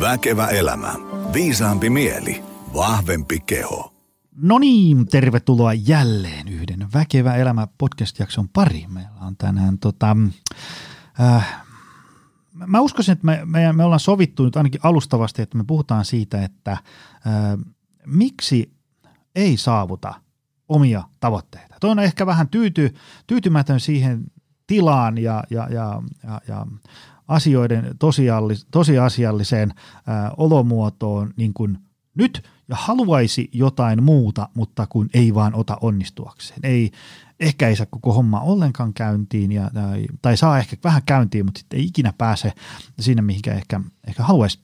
Väkevä elämä. Viisaampi mieli. Vahvempi keho. No niin, tervetuloa jälleen yhden Väkevä elämä podcast-jakson pari. Meillä on tänään tota, äh, mä uskoisin, että me, me, me ollaan sovittu nyt ainakin alustavasti, että me puhutaan siitä, että äh, miksi ei saavuta omia tavoitteita. Tuo on ehkä vähän tyyty, tyytymätön siihen tilaan ja, ja, ja, ja, ja asioiden tosiasialliseen ää, olomuotoon niin kuin nyt ja haluaisi jotain muuta, mutta kun ei vaan ota onnistuakseen. Ei, ehkä ei saa koko homma ollenkaan käyntiin ja, tai, tai saa ehkä vähän käyntiin, mutta sitten ei ikinä pääse siinä, mihinkä ehkä, ehkä haluaisi.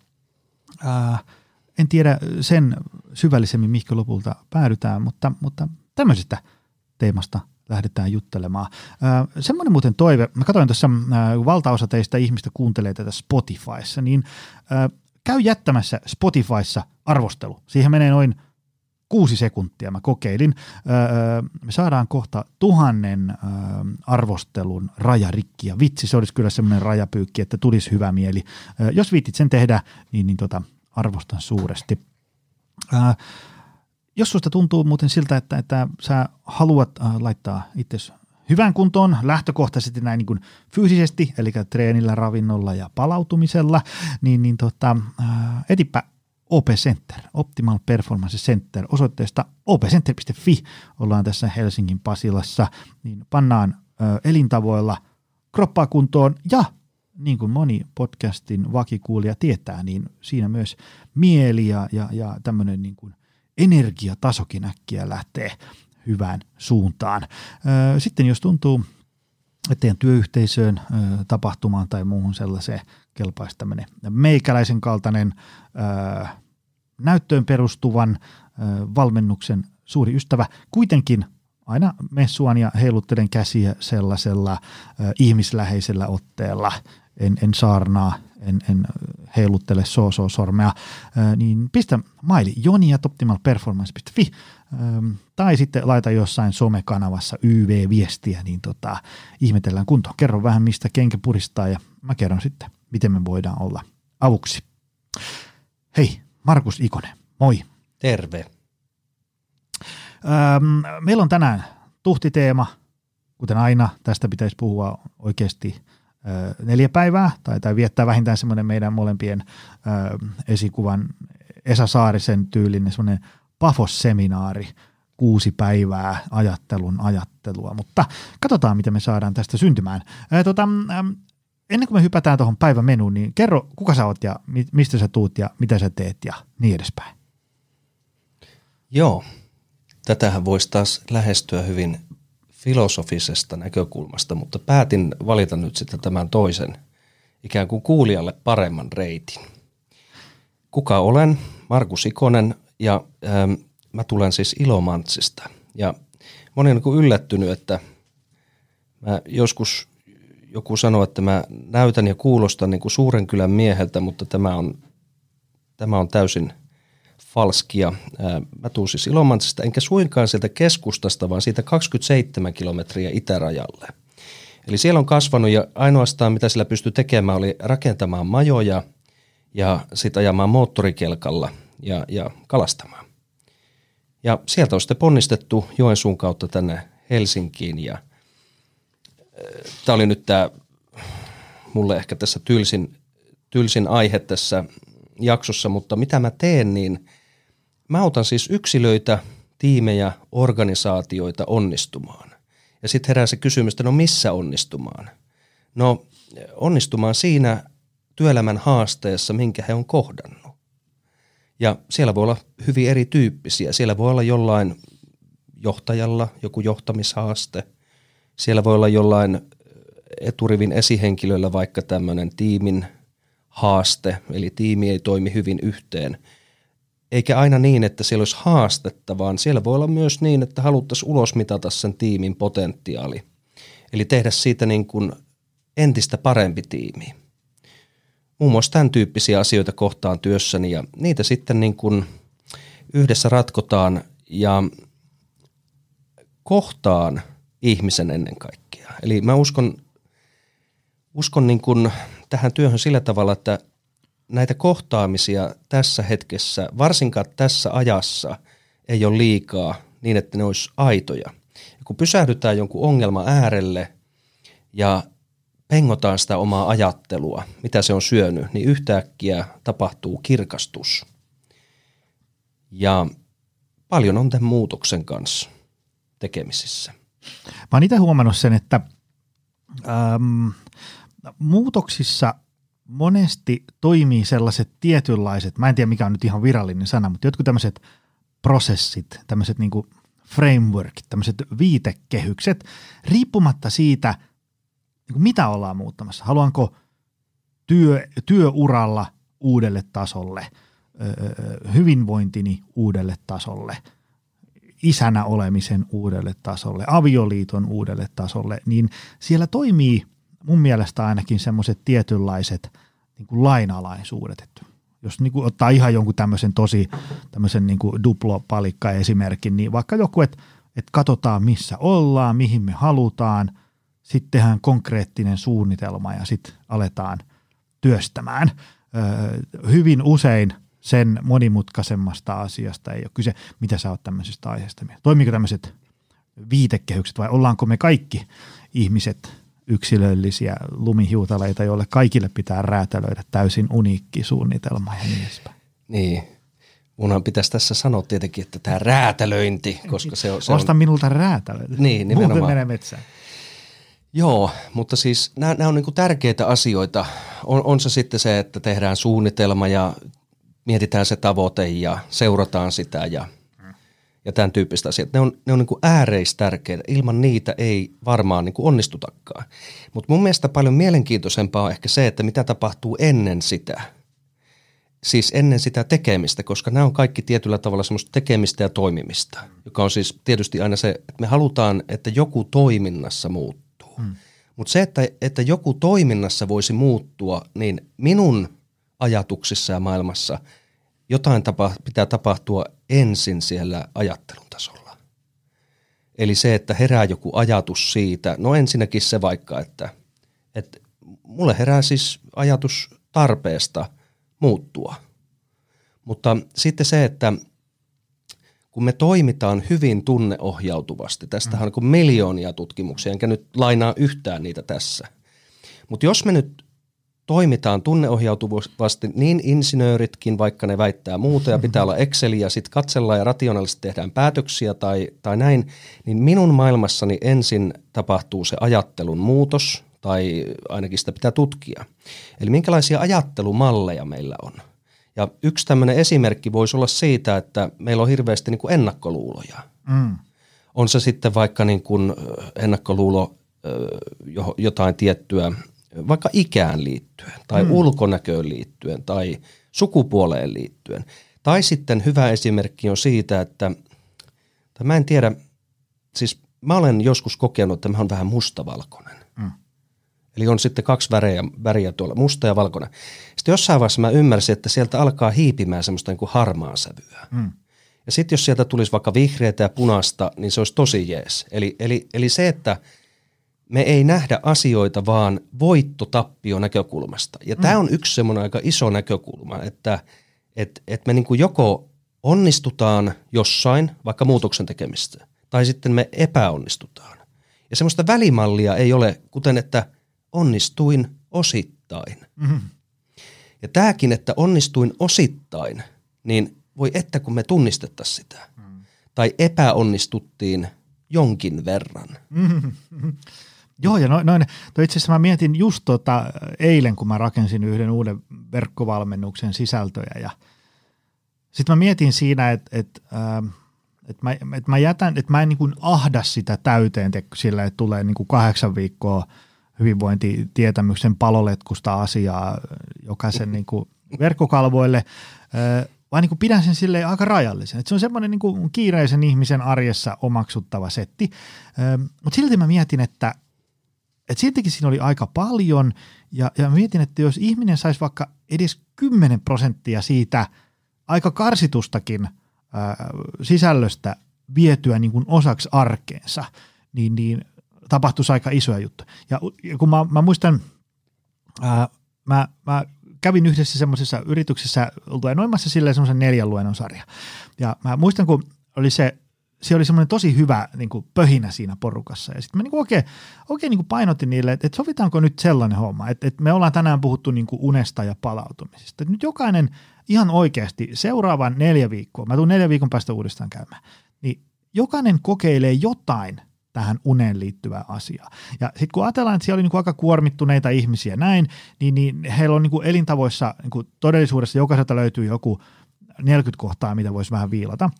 En tiedä sen syvällisemmin, mihin lopulta päädytään, mutta, mutta tämmöisestä teemasta lähdetään juttelemaan. Äh, semmoinen muuten toive, mä katsoin tuossa, äh, valtaosa teistä ihmistä kuuntelee tätä Spotifyssa, niin äh, käy jättämässä Spotifyssa arvostelu. Siihen menee noin kuusi sekuntia, mä kokeilin. Me saadaan kohta tuhannen arvostelun rajarikki, ja vitsi, se olisi kyllä semmoinen rajapyykki, että tulisi hyvä mieli. Jos viitit sen tehdä, niin, niin tota, arvostan suuresti. Öö, jos susta tuntuu muuten siltä, että, että sä haluat äh, laittaa itse hyvän kuntoon lähtökohtaisesti näin niin kuin fyysisesti, eli treenillä, ravinnolla ja palautumisella, niin, niin tota, äh, etipä OP Center, Optimal Performance Center, osoitteesta opcenter.fi, ollaan tässä Helsingin Pasilassa, niin pannaan äh, elintavoilla kroppaa kuntoon ja niin kuin moni podcastin vakikuulija tietää, niin siinä myös mieli ja, ja, ja tämmöinen niin kuin – energiatasokin äkkiä lähtee hyvään suuntaan. Sitten jos tuntuu, että teidän työyhteisöön, tapahtumaan tai muuhun sellaiseen kelpaisi tämmöinen meikäläisen kaltainen näyttöön perustuvan valmennuksen suuri ystävä, kuitenkin aina messuan ja heiluttelen käsiä sellaisella ihmisläheisellä otteella, en, en saarnaa, en, en heiluttele so-so-sormea, niin pistä maili joni.optimalperformance.fi tai sitten laita jossain somekanavassa YV-viestiä, niin tota, ihmetellään kunto. Kerro vähän, mistä kenkä puristaa ja mä kerron sitten, miten me voidaan olla avuksi. Hei, Markus Ikonen, moi. Terve. meillä on tänään tuhtiteema, kuten aina, tästä pitäisi puhua oikeasti – neljä päivää tai, tai viettää vähintään semmoinen meidän molempien ö, esikuvan Esa Saarisen tyylinen semmoinen Pafos-seminaari, kuusi päivää ajattelun ajattelua, mutta katsotaan, miten me saadaan tästä syntymään. Ää, tota, ennen kuin me hypätään tuohon päivämenuun, niin kerro, kuka sä oot ja mistä sä tuut ja mitä sä teet ja niin edespäin. Joo, tätähän voisi taas lähestyä hyvin filosofisesta näkökulmasta, mutta päätin valita nyt sitten tämän toisen ikään kuin kuulijalle paremman reitin. Kuka olen? Markus Ikonen ja ähm, mä tulen siis Ilomantsista. Ja moni on niin yllättynyt, että mä joskus joku sanoo, että mä näytän ja kuulostan niin kuin suuren kylän mieheltä, mutta tämä on, tämä on täysin – falskia. Mä tuun siis Ilomantsista, enkä suinkaan sieltä keskustasta, vaan siitä 27 kilometriä itärajalle. Eli siellä on kasvanut ja ainoastaan mitä sillä pystyi tekemään oli rakentamaan majoja ja sitten ajamaan moottorikelkalla ja, ja kalastamaan. Ja sieltä on sitten ponnistettu Joensuun kautta tänne Helsinkiin ja tämä oli nyt tämä mulle ehkä tässä tylsin, tylsin aihe tässä jaksossa, mutta mitä mä teen, niin Mä autan siis yksilöitä, tiimejä, organisaatioita onnistumaan. Ja sitten herää se kysymys, että no missä onnistumaan? No onnistumaan siinä työelämän haasteessa, minkä he on kohdannut. Ja siellä voi olla hyvin erityyppisiä. Siellä voi olla jollain johtajalla joku johtamishaaste. Siellä voi olla jollain eturivin esihenkilöllä vaikka tämmöinen tiimin haaste, eli tiimi ei toimi hyvin yhteen – eikä aina niin, että siellä olisi haastetta, vaan siellä voi olla myös niin, että haluttaisiin ulosmitata sen tiimin potentiaali. Eli tehdä siitä niin kuin entistä parempi tiimi. Muun muassa tämän tyyppisiä asioita kohtaan työssäni ja niitä sitten niin kuin yhdessä ratkotaan ja kohtaan ihmisen ennen kaikkea. Eli mä uskon, uskon niin kuin tähän työhön sillä tavalla, että näitä kohtaamisia tässä hetkessä, varsinkaan tässä ajassa, ei ole liikaa niin, että ne olisi aitoja. Ja kun pysähdytään jonkun ongelman äärelle ja pengotaan sitä omaa ajattelua, mitä se on syönyt, niin yhtäkkiä tapahtuu kirkastus. Ja paljon on tämän muutoksen kanssa tekemisissä. Mä oon itse huomannut sen, että äm, muutoksissa monesti toimii sellaiset tietynlaiset, mä en tiedä mikä on nyt ihan virallinen sana, mutta jotkut tämmöiset prosessit, tämmöiset niinku frameworkit, tämmöiset viitekehykset, riippumatta siitä, niin mitä ollaan muuttamassa. Haluanko työ, työuralla uudelle tasolle, hyvinvointini uudelle tasolle, isänä olemisen uudelle tasolle, avioliiton uudelle tasolle, niin siellä toimii mun mielestä ainakin semmoiset tietynlaiset niin kuin lainalaisuudet. Että jos niin kuin ottaa ihan jonkun tämmöisen tosi tämmöisen niin kuin duplopalikka esimerkin, niin vaikka joku, että, että katsotaan missä ollaan, mihin me halutaan, sitten tehdään konkreettinen suunnitelma ja sitten aletaan työstämään. Öö, hyvin usein sen monimutkaisemmasta asiasta ei ole kyse, mitä sä oot tämmöisestä aiheesta mieltä. Toimiiko tämmöiset viitekehykset vai ollaanko me kaikki ihmiset yksilöllisiä lumihiutaleita, joille kaikille pitää räätälöidä täysin uniikki suunnitelma ja niin edespäin. Niin. Munhan pitäisi tässä sanoa tietenkin, että tämä räätälöinti, koska se on... Se Osta on... minulta räätälöinti. Niin, nimenomaan. Muuten menee metsään. Joo, mutta siis nämä, nämä on niin tärkeitä asioita. On, on se sitten se, että tehdään suunnitelma ja mietitään se tavoite ja seurataan sitä ja ja tämän tyyppistä asiat. Ne on, ne on niin kuin ääreistärkeitä. Ilman niitä ei varmaan niin kuin onnistutakaan. Mutta mun mielestä paljon mielenkiintoisempaa on ehkä se, että mitä tapahtuu ennen sitä. Siis ennen sitä tekemistä, koska nämä on kaikki tietyllä tavalla semmoista tekemistä ja toimimista, joka on siis tietysti aina se, että me halutaan, että joku toiminnassa muuttuu. Hmm. Mutta se, että, että joku toiminnassa voisi muuttua, niin minun ajatuksissa ja maailmassa – jotain tapa, pitää tapahtua ensin siellä ajattelun tasolla. Eli se, että herää joku ajatus siitä, no ensinnäkin se vaikka, että, että mulle herää siis ajatus tarpeesta muuttua. Mutta sitten se, että kun me toimitaan hyvin tunneohjautuvasti, tästähän on miljoonia tutkimuksia, enkä nyt lainaa yhtään niitä tässä. Mutta jos me nyt toimitaan tunneohjautuvasti niin insinööritkin, vaikka ne väittää muuta ja pitää olla Exceli ja sitten katsellaan ja rationaalisesti tehdään päätöksiä tai, tai näin, niin minun maailmassani ensin tapahtuu se ajattelun muutos tai ainakin sitä pitää tutkia. Eli minkälaisia ajattelumalleja meillä on. Ja yksi tämmöinen esimerkki voisi olla siitä, että meillä on hirveästi niin kuin ennakkoluuloja. Mm. On se sitten vaikka niin kuin ennakkoluulo jotain tiettyä vaikka ikään liittyen tai mm. ulkonäköön liittyen tai sukupuoleen liittyen. Tai sitten hyvä esimerkki on siitä, että tai mä en tiedä, siis mä olen joskus kokenut, että mä olen vähän mustavalkoinen. Mm. Eli on sitten kaksi väriä, väriä tuolla, musta ja valkoinen. Sitten jossain vaiheessa mä ymmärsin, että sieltä alkaa hiipimään semmoista niin kuin harmaa sävyä. Mm. Ja sitten jos sieltä tulisi vaikka vihreätä ja punaista, niin se olisi tosi jees. Eli, eli, eli se, että – me ei nähdä asioita vaan voittotappio näkökulmasta. Ja mm. tämä on yksi semmoinen aika iso näkökulma, että et, et me niinku joko onnistutaan jossain, vaikka muutoksen tekemistä, tai sitten me epäonnistutaan. Ja semmoista välimallia ei ole, kuten että onnistuin osittain. Mm-hmm. Ja tämäkin, että onnistuin osittain, niin voi että kun me tunnistettaisiin sitä. Mm. Tai epäonnistuttiin jonkin verran. Mm-hmm. Joo, ja noin, noin toi itse asiassa mä mietin just tota, eilen, kun mä rakensin yhden uuden verkkovalmennuksen sisältöjä, ja sitten mä mietin siinä, että et, äh, et mä, et mä jätän, että mä en niin ahda sitä täyteen sillä, että tulee niin kuin kahdeksan viikkoa hyvinvointitietämyksen paloletkusta asiaa jokaisen niin kuin verkkokalvoille, äh, vaan niin kuin pidän sen sille aika rajallisen. Et se on semmoinen niin kiireisen ihmisen arjessa omaksuttava setti. Äh, Mutta silti mä mietin, että et siltikin siinä oli aika paljon, ja, ja mietin, että jos ihminen saisi vaikka edes 10 prosenttia siitä aika karsitustakin ää, sisällöstä vietyä niin kuin osaksi arkeensa, niin, niin tapahtuisi aika isoja juttuja. Ja, ja kun mä, mä muistan, ää, mä, mä kävin yhdessä semmoisessa yrityksessä luennoimassa silleen semmoisen neljän luennon sarja. Ja mä muistan, kun oli se se oli semmoinen tosi hyvä niin kuin pöhinä siinä porukassa. Ja sitten mä niin kuin oikein, oikein niin kuin painotin niille, että, että sovitaanko nyt sellainen homma, että, että me ollaan tänään puhuttu niin kuin unesta ja palautumisesta. Että nyt jokainen ihan oikeasti seuraavan neljä viikkoa, mä tulen neljä viikon päästä uudestaan käymään, niin jokainen kokeilee jotain tähän uneen liittyvää asiaa. Ja sitten kun ajatellaan, että siellä oli niin aika kuormittuneita ihmisiä näin, niin, niin heillä on niin kuin elintavoissa niin kuin todellisuudessa jokaiselta löytyy joku 40 kohtaa, mitä voisi vähän viilata.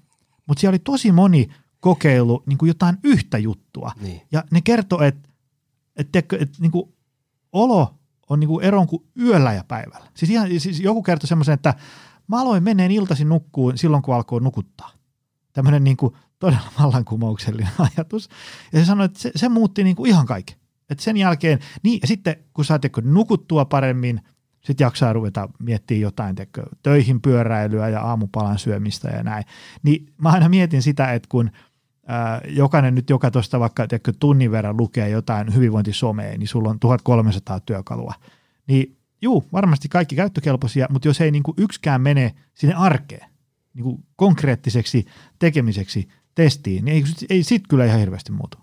Mutta siellä oli tosi moni kokeilu niin kuin jotain yhtä juttua. Niin. Ja ne kertoi, että, että, että, että niin kuin olo on niin kuin eron kuin yöllä ja päivällä. Siis, ihan, siis joku kertoi semmoisen, että mä aloin meneen iltaisin nukkuun silloin, kun alkoi nukuttaa. Tämmöinen niin kuin todella vallankumouksellinen ajatus. Ja se sanoi, että se, se muutti niin kuin ihan kaiken. Että sen jälkeen, niin ja sitten kun saatteko nukuttua paremmin, sitten jaksaa ruveta miettimään jotain teko, töihin pyöräilyä ja aamupalan syömistä ja näin. Niin mä aina mietin sitä, että kun ää, jokainen nyt joka tuosta vaikka teko, tunnin verran lukee jotain hyvinvointisomea, niin sulla on 1300 työkalua. Niin juu, varmasti kaikki käyttökelpoisia, mutta jos ei niin kuin yksikään mene sinne arkeen, niin kuin konkreettiseksi tekemiseksi testiin, niin ei, ei sit kyllä ihan hirveästi muutu.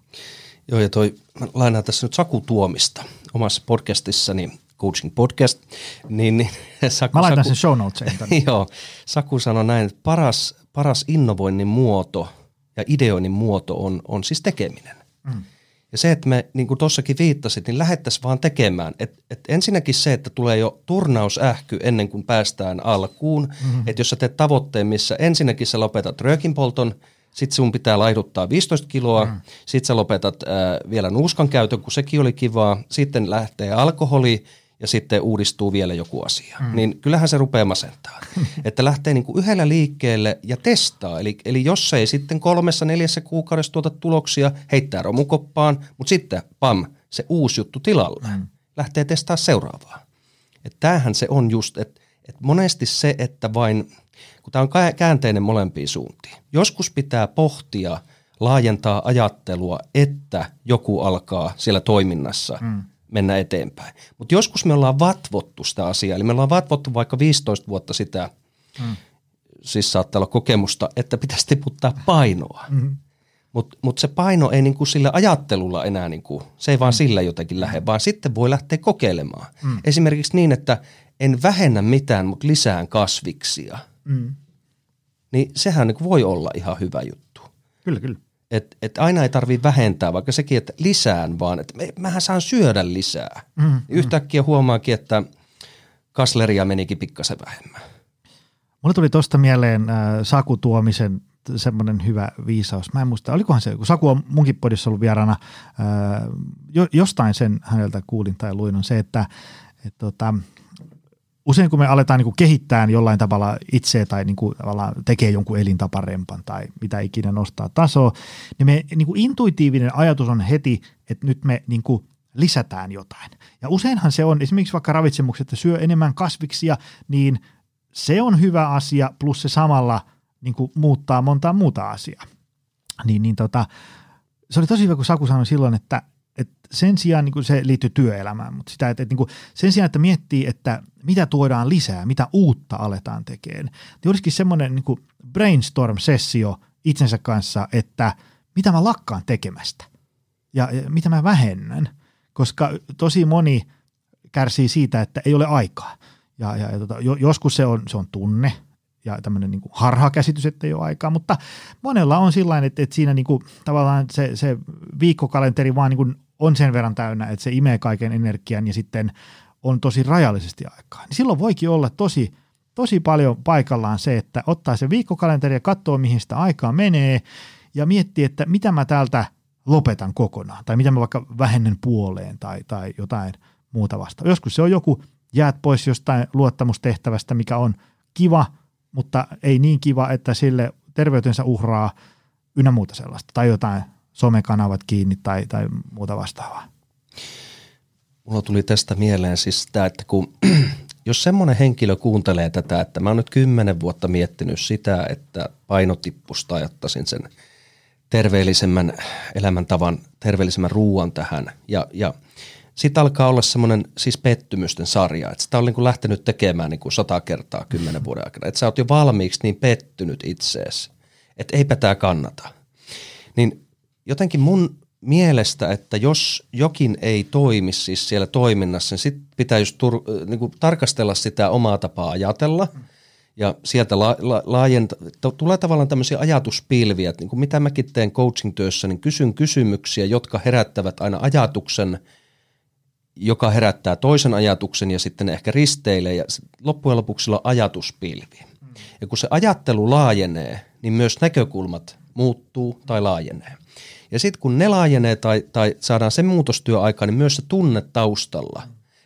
Joo, ja toi, mä lainaan tässä nyt Saku Tuomista omassa podcastissani, Coaching Podcast, niin, niin Saku, Mä laitan Saku, sen show notesiin. joo, Saku sanoi näin, että paras, paras innovoinnin muoto ja ideoinnin muoto on, on siis tekeminen. Mm. Ja se, että me, niin kuin tuossakin viittasit, niin lähettäisiin vaan tekemään. Et, et ensinnäkin se, että tulee jo turnausähky ennen kuin päästään alkuun. Mm-hmm. Että jos sä teet tavoitteen, missä ensinnäkin sä lopetat röökinpolton, sitten sun pitää laiduttaa 15 kiloa, mm. sitten sä lopetat äh, vielä nuuskan käytön, kun sekin oli kivaa, sitten lähtee alkoholi ja sitten uudistuu vielä joku asia. Mm. Niin kyllähän se rupeaa masentaa. että lähtee niin kuin yhdellä liikkeelle ja testaa. Eli, eli jos ei sitten kolmessa, neljässä kuukaudessa tuota tuloksia, heittää romukoppaan, mutta sitten pam, se uusi juttu tilalle. Mm. Lähtee testaa seuraavaa. Että tämähän se on just, että, että monesti se, että vain, kun tämä on käänteinen molempiin suuntiin. Joskus pitää pohtia, laajentaa ajattelua, että joku alkaa siellä toiminnassa mm mennä eteenpäin. Mutta joskus me ollaan vatvottu sitä asiaa, eli me ollaan vatvottu vaikka 15 vuotta sitä, mm. siis saattaa olla kokemusta, että pitäisi tiputtaa painoa. Mm. Mutta mut se paino ei niinku sillä ajattelulla enää, niinku, se ei vaan mm. sillä jotenkin lähde, vaan sitten voi lähteä kokeilemaan. Mm. Esimerkiksi niin, että en vähennä mitään, mutta lisään kasviksia. Mm. Niin sehän niinku voi olla ihan hyvä juttu. Kyllä, kyllä. Että et aina ei tarvitse vähentää, vaikka sekin, että lisään vaan, että mähän saan syödä lisää. Mm, mm. Yhtäkkiä huomaakin, että kasleria menikin pikkasen vähemmän. Mulle tuli tuosta mieleen äh, Saku Tuomisen semmoinen hyvä viisaus. Mä en muista, olikohan se, kun Saku on munkin podissa ollut vieraana, äh, jo, jostain sen häneltä kuulin tai luin, on se, että et, tota, usein kun me aletaan niin kuin kehittää jollain tavalla itseä tai niin kuin tekee jonkun elintaparempan tai mitä ikinä nostaa tasoa, niin me niin kuin intuitiivinen ajatus on heti, että nyt me niin kuin lisätään jotain. Ja useinhan se on esimerkiksi vaikka ravitsemukset, että syö enemmän kasviksia, niin se on hyvä asia, plus se samalla niin kuin muuttaa montaa muuta asiaa. Niin, niin tota, se oli tosi hyvä, kun Saku sanoi silloin, että sen sijaan niin kuin se liittyy työelämään, mutta sitä, että, että niin kuin sen sijaan, että miettii, että mitä tuodaan lisää, mitä uutta aletaan tekemään, niin olisikin semmoinen niin kuin brainstorm-sessio itsensä kanssa, että mitä mä lakkaan tekemästä ja, ja mitä mä vähennän, koska tosi moni kärsii siitä, että ei ole aikaa. Ja, ja, ja tota, joskus se on, se on tunne, ja tämmöinen niin harhakäsitys, että ei ole aikaa, mutta monella on sillä että, että siinä niin kuin, tavallaan se, se viikkokalenteri vaan niin kuin on sen verran täynnä, että se imee kaiken energian ja sitten on tosi rajallisesti aikaa. Niin silloin voikin olla tosi, tosi paljon paikallaan se, että ottaa se viikkokalenteri ja katsoo, mihin sitä aikaa menee ja miettii, että mitä mä täältä lopetan kokonaan tai mitä mä vaikka vähennän puoleen tai, tai jotain muuta vasta. Joskus se on joku jäät pois jostain luottamustehtävästä, mikä on kiva, mutta ei niin kiva, että sille terveytensä uhraa ynnä muuta sellaista tai jotain somekanavat kiinni tai, tai muuta vastaavaa. Mulla tuli tästä mieleen siis tämä, että kun jos semmoinen henkilö kuuntelee tätä, että mä oon nyt kymmenen vuotta miettinyt sitä, että painotippusta ajattaisin sen terveellisemmän elämäntavan, terveellisemmän ruuan tähän ja, ja sitten alkaa olla semmoinen siis pettymysten sarja, että sitä on niin kuin lähtenyt tekemään niin kuin sata kertaa kymmenen vuoden aikana. Että sä oot jo valmiiksi niin pettynyt itseesi, että eipä tämä kannata. Niin jotenkin mun mielestä, että jos jokin ei toimi siis siellä toiminnassa, niin sitten pitää just tur- niin kuin tarkastella sitä omaa tapaa ajatella – ja sieltä la, la, laajenta, tulee tavallaan tämmöisiä ajatuspilviä, että niin kuin mitä mäkin teen coaching-työssä, niin kysyn kysymyksiä, jotka herättävät aina ajatuksen, joka herättää toisen ajatuksen ja sitten ehkä risteilee ja loppujen lopuksi on ajatuspilvi. Mm. Ja kun se ajattelu laajenee, niin myös näkökulmat muuttuu tai laajenee. Ja sitten kun ne laajenee tai, tai saadaan se muutostyö aikaan, niin myös se tunne taustalla.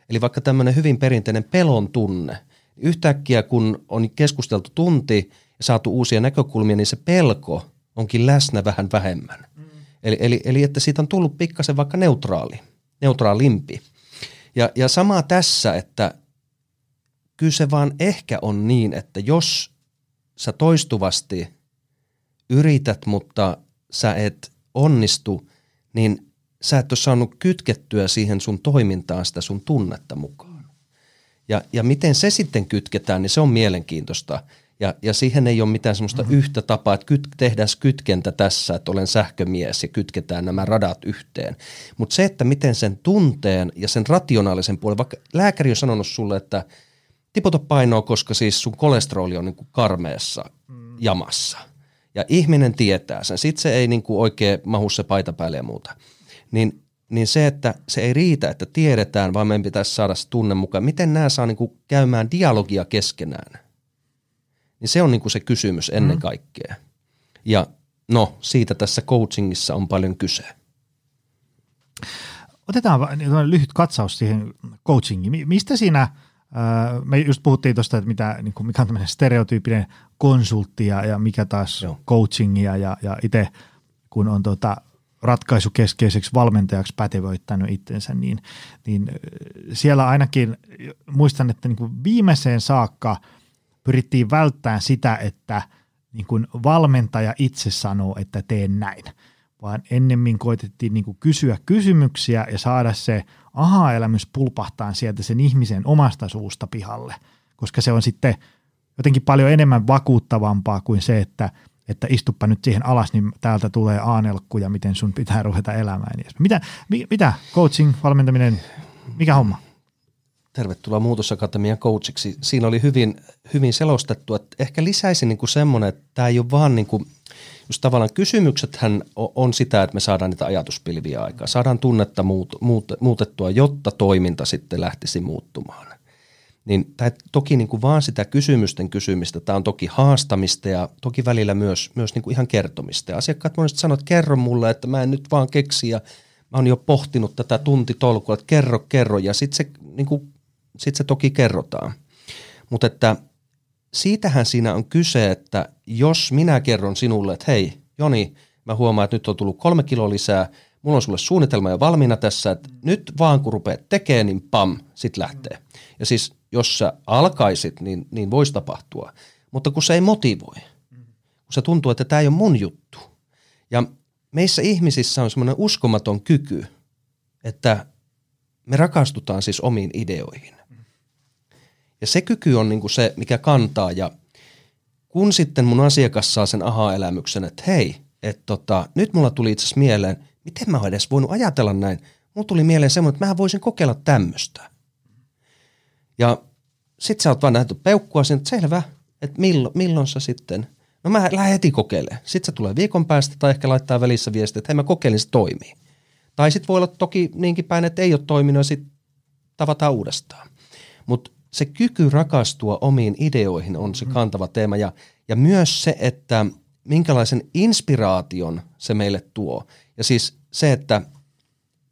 Eli vaikka tämmöinen hyvin perinteinen pelon tunne – yhtäkkiä kun on keskusteltu tunti ja saatu uusia näkökulmia, niin se pelko onkin läsnä vähän vähemmän. Mm. Eli, eli, eli että siitä on tullut pikkasen vaikka neutraali, neutraalimpi. Ja, ja sama tässä, että kyllä se vaan ehkä on niin, että jos sä toistuvasti yrität, mutta sä et onnistu, niin sä et ole saanut kytkettyä siihen sun toimintaan sitä sun tunnetta mukaan. Ja, ja miten se sitten kytketään, niin se on mielenkiintoista. Ja, ja siihen ei ole mitään semmoista mm-hmm. yhtä tapaa, että kyt, tehdään kytkentä tässä, että olen sähkömies ja kytketään nämä radat yhteen. Mutta se, että miten sen tunteen ja sen rationaalisen puolen, vaikka lääkäri on sanonut sulle, että tipota painoa, koska siis sun kolesteroli on niin kuin karmeessa mm. jamassa. Ja ihminen tietää sen. Sitten se ei niin kuin oikein mahu se paita päälle ja muuta. Niin niin se, että se ei riitä, että tiedetään, vaan meidän pitäisi saada se tunne mukaan. Miten nämä saa niin kuin käymään dialogia keskenään? Niin se on niin kuin se kysymys ennen mm. kaikkea. Ja no, siitä tässä coachingissa on paljon kyse. Otetaan lyhyt katsaus siihen coachingiin. Mistä siinä, me just puhuttiin tuosta, että mitä, niin kuin mikä on tämmöinen stereotyyppinen konsultti ja, ja mikä taas Joo. coachingia ja, ja itse kun on tota, ratkaisukeskeiseksi valmentajaksi pätevöittänyt itsensä, niin, niin siellä ainakin muistan, että niin kuin viimeiseen saakka pyrittiin välttämään sitä, että niin kuin valmentaja itse sanoo, että teen näin, vaan ennemmin koitettiin niin kuin kysyä kysymyksiä ja saada se aha-elämys pulpahtaa sieltä sen ihmisen omasta suusta pihalle, koska se on sitten jotenkin paljon enemmän vakuuttavampaa kuin se, että – että istuppa nyt siihen alas, niin täältä tulee aanelkku ja miten sun pitää ruveta elämään. Mitä, mi, mitä coaching, valmentaminen, mikä homma? Tervetuloa Muutosakatemian coachiksi. Siinä oli hyvin, hyvin selostettu, että ehkä lisäisin niin kuin semmoinen, että tämä ei ole vaan niin kuin, just tavallaan kysymyksethän on sitä, että me saadaan niitä ajatuspilviä aikaa, saadaan tunnetta muut, muut, muutettua, jotta toiminta sitten lähtisi muuttumaan niin tämä toki niin kuin vaan sitä kysymysten kysymistä, tämä on toki haastamista ja toki välillä myös, myös niin kuin ihan kertomista. Ja asiakkaat monesti sanoo, että kerro mulle, että mä en nyt vaan keksi ja mä oon jo pohtinut tätä tuntitolkua, että kerro, kerro ja sitten se, niin kuin, sit se toki kerrotaan. Mutta että siitähän siinä on kyse, että jos minä kerron sinulle, että hei Joni, mä huomaan, että nyt on tullut kolme kiloa lisää, mulla on sulle suunnitelma jo valmiina tässä, että nyt vaan kun rupeat tekemään, niin pam, sit lähtee. Ja siis jos sä alkaisit, niin, niin voisi tapahtua. Mutta kun se ei motivoi, kun se tuntuu, että tämä ei ole mun juttu. Ja meissä ihmisissä on semmoinen uskomaton kyky, että me rakastutaan siis omiin ideoihin. Ja se kyky on niin kuin se, mikä kantaa. Ja kun sitten mun asiakas saa sen aha-elämyksen, että hei, että tota, nyt mulla tuli itse asiassa mieleen, miten mä oon edes voinut ajatella näin. Mulla tuli mieleen semmoinen, että mä voisin kokeilla tämmöistä. Ja sit sä oot vaan nähty peukkua sinne, että selvä, että milloin, milloin sä sitten, no mä lähden heti kokeilemaan. Sitten se tulee viikon päästä tai ehkä laittaa välissä viestiä, että hei mä kokeilin, se toimii. Tai sitten voi olla toki niinkin päin, että ei ole toiminut ja sitten tavataan uudestaan. Mutta se kyky rakastua omiin ideoihin on se mm. kantava teema ja, ja myös se, että minkälaisen inspiraation se meille tuo. Ja siis se, että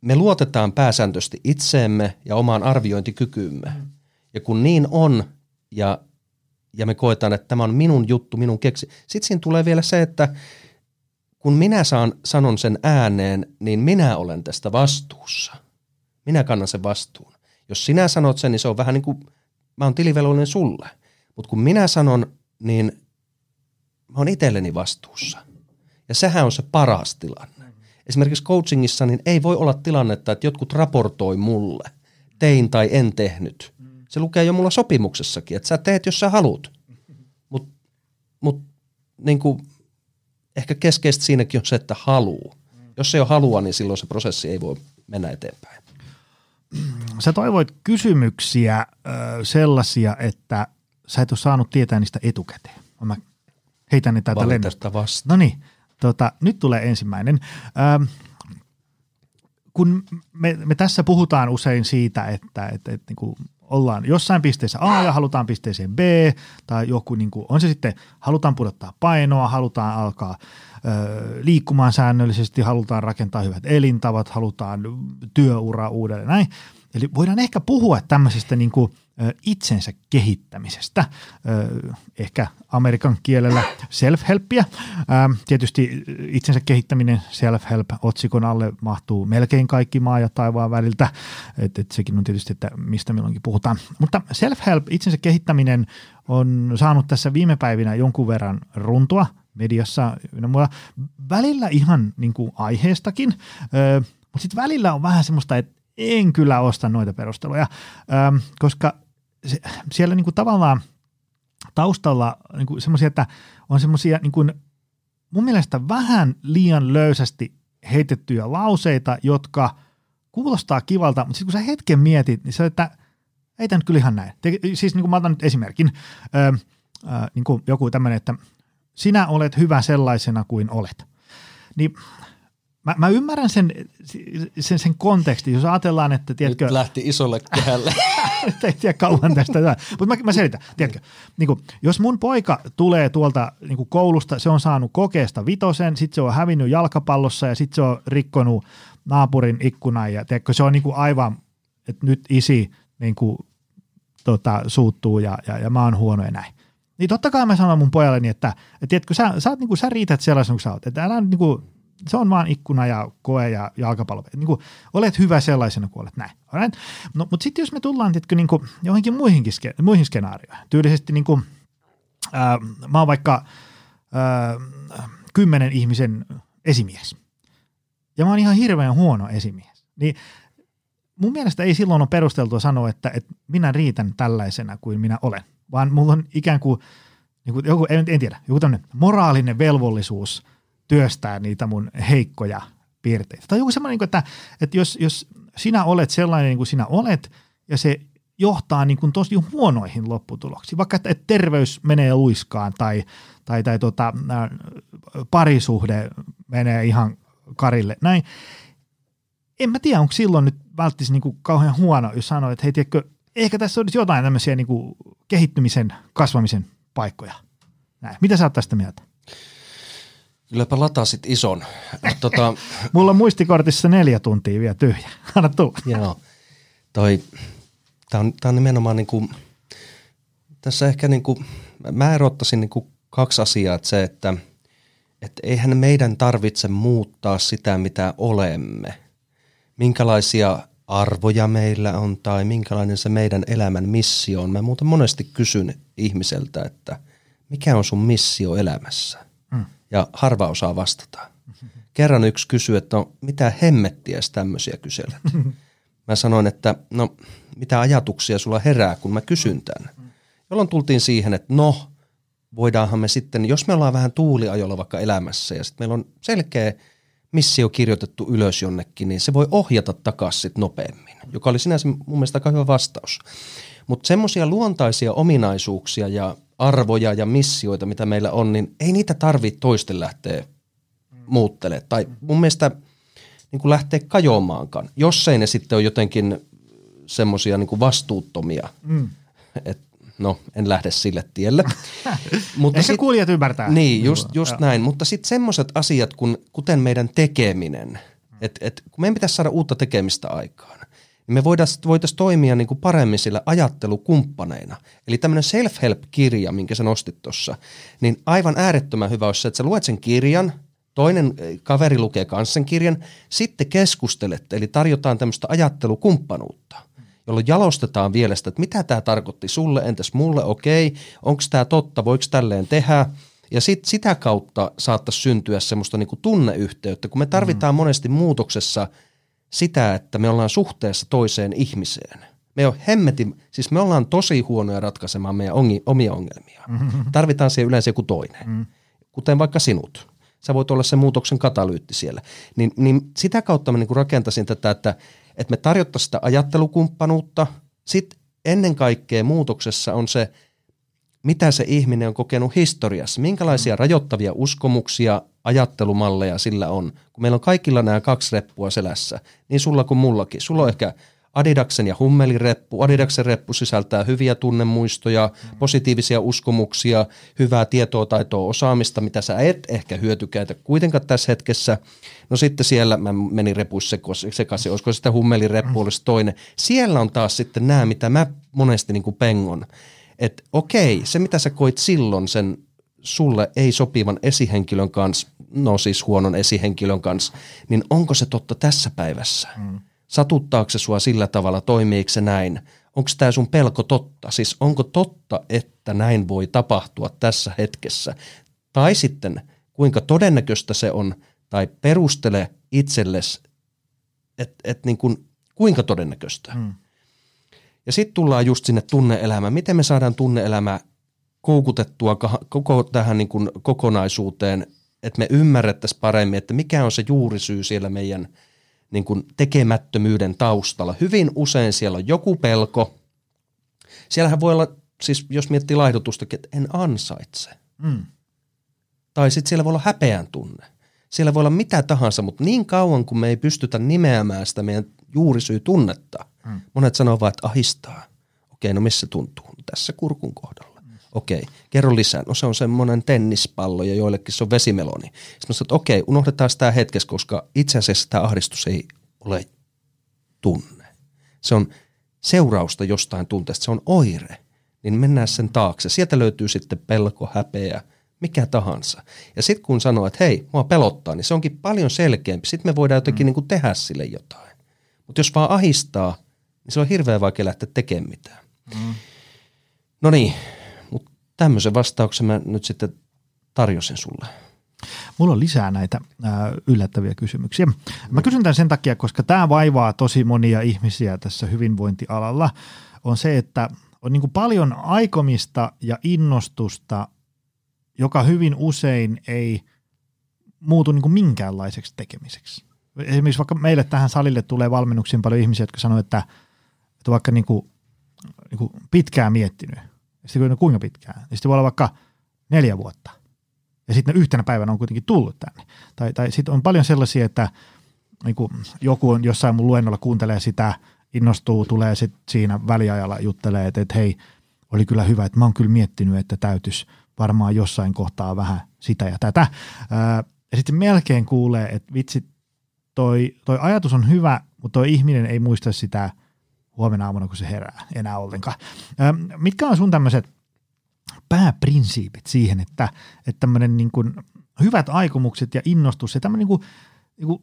me luotetaan pääsääntöisesti itseemme ja omaan arviointikykyymme. Mm. Ja kun niin on ja, ja me koetaan, että tämä on minun juttu, minun keksi. Sitten siinä tulee vielä se, että kun minä saan, sanon sen ääneen, niin minä olen tästä vastuussa. Minä kannan sen vastuun. Jos sinä sanot sen, niin se on vähän niin kuin, mä oon tilivelvollinen sulle. Mutta kun minä sanon, niin mä oon itselleni vastuussa. Ja sehän on se paras tilanne. esimerkiksi coachingissa, niin ei voi olla tilannetta, että jotkut raportoi mulle, tein tai en tehnyt. Se lukee jo mulla sopimuksessakin, että sä teet, jos sä haluat. Mutta mut, niin ehkä keskeistä siinäkin on se, että haluu. Jos ei ole halua, niin silloin se prosessi ei voi mennä eteenpäin. Sä toivoit kysymyksiä sellaisia, että sä et ole saanut tietää niistä etukäteen. Mä heitän ne täältä lennosta. No niin, tota, nyt tulee ensimmäinen. Ähm, kun me, me tässä puhutaan usein siitä, että, että, että niin kuin ollaan jossain pisteessä A ja halutaan pisteeseen B, tai joku, niin kuin, on se sitten, halutaan pudottaa painoa, halutaan alkaa ö, liikkumaan säännöllisesti, halutaan rakentaa hyvät elintavat, halutaan työura uudelleen, näin. Eli voidaan ehkä puhua tämmöisistä niin kuin – itsensä kehittämisestä, ehkä Amerikan kielellä self-helppiä. Tietysti itsensä kehittäminen self-help otsikon alle mahtuu melkein kaikki maa ja taivaan väliltä, että et sekin on tietysti, että mistä milloinkin puhutaan. Mutta self-help, itsensä kehittäminen on saanut tässä viime päivinä jonkun verran runtua mediassa ynnä muuta. Välillä ihan niin kuin aiheestakin, mutta sitten välillä on vähän semmoista, että en kyllä osta noita perusteluja, koska se, siellä niin kuin tavallaan taustalla niin kuin semmoisia, että on semmoisia niin kuin mun mielestä vähän liian löysästi heitettyjä lauseita, jotka kuulostaa kivalta, mutta sitten kun sä hetken mietit, niin se että ei tämä nyt kyllä ihan näin. Siis niin kuin mä otan nyt esimerkin, niin kuin joku tämmöinen, että sinä olet hyvä sellaisena kuin olet. Niin Mä, mä ymmärrän sen, sen, sen kontekstin, jos ajatellaan, että... Tiedätkö, Nyt lähti isolle kehälle. ei tiedä kauan tästä. Mutta mä, mä selitän. Tiedätkö, niin kuin, jos mun poika tulee tuolta niin kuin koulusta, se on saanut kokeesta vitosen, sitten se on hävinnyt jalkapallossa ja sitten se on rikkonut naapurin ikkunan ja tiedätkö, se on niin kuin aivan, että nyt isi niin kuin, tota, suuttuu ja, ja, ja mä oon huono ja näin. Niin totta kai mä sanon mun pojalleni, että, että tiedätkö, sä, sä, oot, niin kuin, sä riität sellaisen kuin sä oot. Että älä niin kuin, se on vaan ikkuna ja koe ja jalkapallo. Niin kuin, olet hyvä sellaisena kuin olet näin. Right? No, mutta sitten jos me tullaan tiedätkö, niin kuin, johonkin muihinkin, muihin skenaarioihin, tyylisesti niin kuin, ää, mä oon vaikka ää, kymmenen ihmisen esimies. Ja mä oon ihan hirveän huono esimies. Niin mun mielestä ei silloin ole perusteltua sanoa, että, että minä riitän tällaisena kuin minä olen, vaan mulla on ikään kuin, niin kuin joku, en, en tiedä, joku tämmöinen moraalinen velvollisuus – työstää niitä mun heikkoja piirteitä. Tai joku semmoinen, että, että jos, jos sinä olet sellainen niin kuin sinä olet, ja se johtaa niin kuin tosi huonoihin lopputuloksiin, vaikka että, terveys menee luiskaan tai, tai, tai tota, parisuhde menee ihan karille, näin. En mä tiedä, onko silloin nyt välttämättä niin kuin kauhean huono, jos sanoo, että hei, tiedätkö, ehkä tässä olisi jotain tämmöisiä niin kuin kehittymisen, kasvamisen paikkoja. Näin. Mitä sä oot tästä mieltä? Kylläpä latasit ison. Tota, Mulla on muistikortissa neljä tuntia vielä tyhjä. Anna tulla. Joo. Toi, tää on, tää on nimenomaan niinku, tässä ehkä niinku, mä erottaisin niinku kaksi asiaa. Että se, että et eihän meidän tarvitse muuttaa sitä, mitä olemme. Minkälaisia arvoja meillä on tai minkälainen se meidän elämän missio on. Mä muuten monesti kysyn ihmiseltä, että mikä on sun missio elämässä? ja harva osaa vastata. Kerran yksi kysyi, että no mitä hemmettiä tämmöisiä kyselet. Mä sanoin, että no mitä ajatuksia sulla herää, kun mä kysyn tämän. Jolloin tultiin siihen, että no voidaanhan me sitten, jos me ollaan vähän tuuliajolla vaikka elämässä ja sitten meillä on selkeä missio kirjoitettu ylös jonnekin, niin se voi ohjata takaisin sit nopeammin, joka oli sinänsä mun mielestä aika hyvä vastaus. Mutta semmoisia luontaisia ominaisuuksia ja arvoja ja missioita, mitä meillä on, niin ei niitä tarvitse toisten lähteä muuttelemaan. Tai mun mielestä niin kuin lähteä kajoamaankaan, jos ei ne sitten ole jotenkin semmoisia niin vastuuttomia. Mm. Et, no, en lähde sille tielle. Mutta Ehkä sit, kuulijat ymmärtää. Niin, just, just näin. Mutta sitten semmoiset asiat, kun, kuten meidän tekeminen, että et, kun meidän pitäisi saada uutta tekemistä aikaan, niin me voitaisiin voitais toimia niin kuin paremmin sillä ajattelukumppaneina. Eli tämmöinen self-help-kirja, minkä sä nostit tuossa, niin aivan äärettömän hyvä olisi se, että sä luet sen kirjan, toinen eh, kaveri lukee kanssa sen kirjan, sitten keskustelette, eli tarjotaan tämmöistä ajattelukumppanuutta, jolloin jalostetaan vielä sitä, että mitä tämä tarkoitti sulle, entäs mulle, okei, onko tämä totta, voiko tälleen tehdä, Ja sit, sitä kautta saattaisi syntyä semmoista niin kuin tunneyhteyttä, kun me tarvitaan mm. monesti muutoksessa sitä, että me ollaan suhteessa toiseen ihmiseen. Me, on hemmetin, siis me ollaan tosi huonoja ratkaisemaan meidän ongi, omia ongelmia. Mm-hmm. Tarvitaan siihen yleensä joku toinen, mm. kuten vaikka sinut. Sä voit olla se muutoksen katalyytti siellä. Niin, niin sitä kautta mä niin kuin rakentaisin tätä, että, että me tarjottaisiin sitä ajattelukumppanuutta. Sitten ennen kaikkea muutoksessa on se – mitä se ihminen on kokenut historiassa, minkälaisia mm. rajoittavia uskomuksia, ajattelumalleja sillä on. Kun meillä on kaikilla nämä kaksi reppua selässä, niin sulla kuin mullakin. Sulla on ehkä Adidaksen ja Hummelin reppu. Adidaksen reppu sisältää hyviä tunnemuistoja, positiivisia uskomuksia, hyvää tietoa, taitoa, osaamista, mitä sä et ehkä hyötykäytä kuitenkaan tässä hetkessä. No sitten siellä, mä menin repuissa sekaisin, olisiko sitä Hummelin reppu olisi toinen. Siellä on taas sitten nämä, mitä mä monesti niin kuin pengon että okei, se mitä sä koit silloin sen sulle ei sopivan esihenkilön kanssa, no siis huonon esihenkilön kanssa, niin onko se totta tässä päivässä? Mm. Satuttaako se sua sillä tavalla, toimiiko se näin? Onko tämä sun pelko totta? Siis onko totta, että näin voi tapahtua tässä hetkessä? Tai sitten kuinka todennäköistä se on, tai perustele itsellesi, että et niin kuinka todennäköistä. Mm. Ja sitten tullaan just sinne tunneelämään. Miten me saadaan tunneelämä koukutettua koko tähän niin kuin kokonaisuuteen, että me ymmärrettäisiin paremmin, että mikä on se juurisyy siellä meidän niin kuin tekemättömyyden taustalla. Hyvin usein siellä on joku pelko. Siellähän voi olla, siis jos miettii laihdutusta, että en ansaitse. Mm. Tai sitten siellä voi olla häpeän tunne. Siellä voi olla mitä tahansa, mutta niin kauan kuin me ei pystytä nimeämään sitä meidän juurisyy tunnetta – Mm. Monet sanoo vaan, että ahistaa. Okei, no missä tuntuu? Tässä kurkun kohdalla. Okei, kerro lisää. No se on semmoinen tennispallo ja joillekin se on vesimeloni. Sitten mä sanoin, että okei, unohdetaan tämä hetkessä, koska itse asiassa tämä ahdistus ei ole tunne. Se on seurausta jostain tunteesta, se on oire. Niin mennään sen taakse. Sieltä löytyy sitten pelko, häpeä, mikä tahansa. Ja sitten kun sanoo, että hei, mua pelottaa, niin se onkin paljon selkeämpi. Sitten me voidaan jotenkin mm. niin kuin tehdä sille jotain. Mutta jos vaan ahistaa, niin se on hirveän vaikea lähteä tekemään mitään. Mm. No niin, tämmöisen vastauksen mä nyt sitten tarjosin sulle. Mulla on lisää näitä ää, yllättäviä kysymyksiä. Mä kysyn tämän sen takia, koska tämä vaivaa tosi monia ihmisiä tässä hyvinvointialalla, on se, että on niin paljon aikomista ja innostusta, joka hyvin usein ei muutu niin minkäänlaiseksi tekemiseksi. Esimerkiksi vaikka meille tähän salille tulee valmennuksiin paljon ihmisiä, jotka sanoo, että – että vaikka niin kuin, niin kuin pitkään miettinyt, ja sitten kuinka pitkään, niin sitten voi olla vaikka neljä vuotta. Ja sitten yhtenä päivänä on kuitenkin tullut tänne. Tai, tai sitten on paljon sellaisia, että niin kuin joku on jossain mun luennolla kuuntelee sitä, innostuu, tulee sitten siinä väliajalla juttelee, että, että hei, oli kyllä hyvä, että mä oon kyllä miettinyt, että täytyisi varmaan jossain kohtaa vähän sitä ja tätä. ja sitten melkein kuulee, että vitsi, toi, toi ajatus on hyvä, mutta toi ihminen ei muista sitä – huomenna aamuna, kun se herää enää ollenkaan. mitkä on sun tämmöiset pääprinsiipit siihen, että, että tämmöinen niin kuin hyvät aikomukset ja innostus ja tämmöinen niin kuin, niin kuin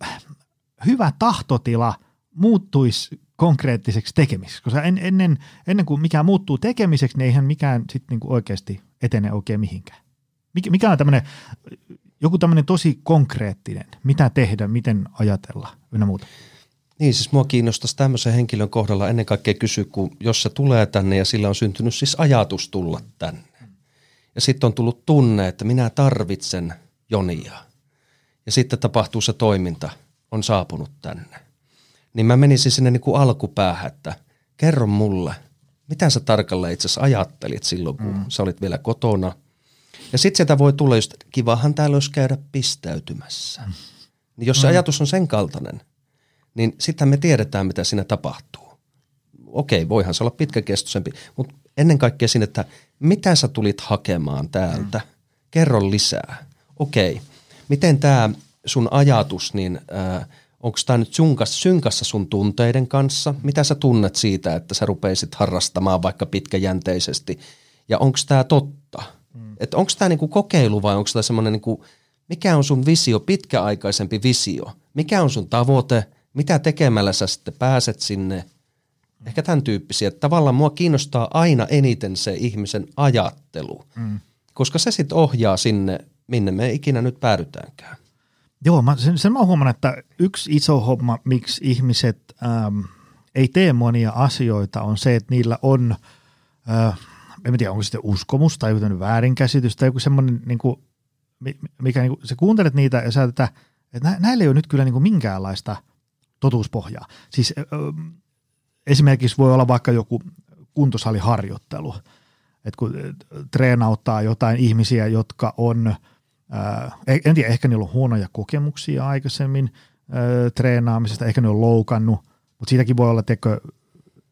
hyvä tahtotila muuttuisi konkreettiseksi tekemiseksi, koska en, ennen, ennen kuin mikään muuttuu tekemiseksi, niin eihän mikään sitten niin oikeasti etene oikein mihinkään. Mikä, mikä on tämmöinen, joku tämmöinen tosi konkreettinen, mitä tehdä, miten ajatella ynnä muuta? Niin, siis mua kiinnostaisi tämmöisen henkilön kohdalla ennen kaikkea kysyä, kun jos se tulee tänne ja sillä on syntynyt siis ajatus tulla tänne. Ja sitten on tullut tunne, että minä tarvitsen Jonia. Ja sitten tapahtuu se toiminta, on saapunut tänne. Niin mä menisin sinne niin kuin alkupäähän, että kerro mulle, mitä sä tarkalleen itse asiassa ajattelit silloin, kun mm. sä olit vielä kotona. Ja sitten sieltä voi tulla just, kivahan täällä olisi käydä pistäytymässä. Mm. Niin jos se mm. ajatus on sen kaltainen – niin sitten me tiedetään, mitä siinä tapahtuu. Okei, voihan se olla pitkäkestoisempi, mutta ennen kaikkea siinä, että mitä sä tulit hakemaan täältä, mm. kerro lisää. Okei, miten tämä sun ajatus, niin äh, onko tämä nyt synkas, synkassa sun tunteiden kanssa? Mitä sä tunnet siitä, että sä rupeisit harrastamaan vaikka pitkäjänteisesti? Ja onko tämä totta? Mm. Että onko tämä niinku kokeilu vai onko tämä semmoinen, niinku, mikä on sun visio, pitkäaikaisempi visio? Mikä on sun tavoite? Mitä tekemällä sä sitten pääset sinne. Ehkä tämän tyyppisiä. Tavallaan mua kiinnostaa aina eniten se ihmisen ajattelu. Mm. koska se sitten ohjaa sinne, minne me ikinä nyt päädytäänkään. Joo, mä, sen, sen mä huomaan, että yksi iso homma, miksi ihmiset ähm, ei tee monia asioita, on se, että niillä on, äh, en tiedä, onko sitten uskomus tai joku väärinkäsitys tai joku semmoinen, niin kuin, mikä niin kuin, sä kuuntelet niitä ja sä että, että näillä ei ole nyt kyllä niin kuin minkäänlaista totuuspohjaa. Siis esimerkiksi voi olla vaikka joku kuntosaliharjoittelu, että kun treenauttaa jotain ihmisiä, jotka on – en tiedä, ehkä niillä on huonoja kokemuksia aikaisemmin treenaamisesta, ehkä ne on loukannut, mutta siitäkin voi olla teko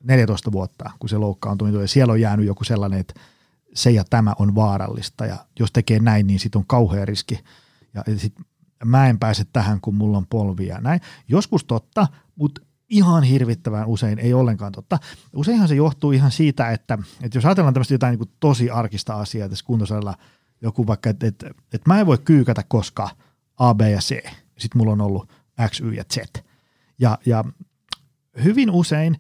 14 vuotta, kun se loukkaantuminen ja siellä on jäänyt joku sellainen, että se ja tämä on vaarallista ja jos tekee näin, niin sitten on kauhea riski ja sit mä en pääse tähän, kun mulla on polvia näin. Joskus totta, mutta ihan hirvittävän usein ei ollenkaan totta. Useinhan se johtuu ihan siitä, että, että jos ajatellaan tämmöistä jotain niin tosi arkista asiaa tässä kuntosalilla – joku vaikka, että et, et mä en voi kyykätä koska A, B ja C. Sitten mulla on ollut X, Y ja Z. Ja, ja hyvin usein,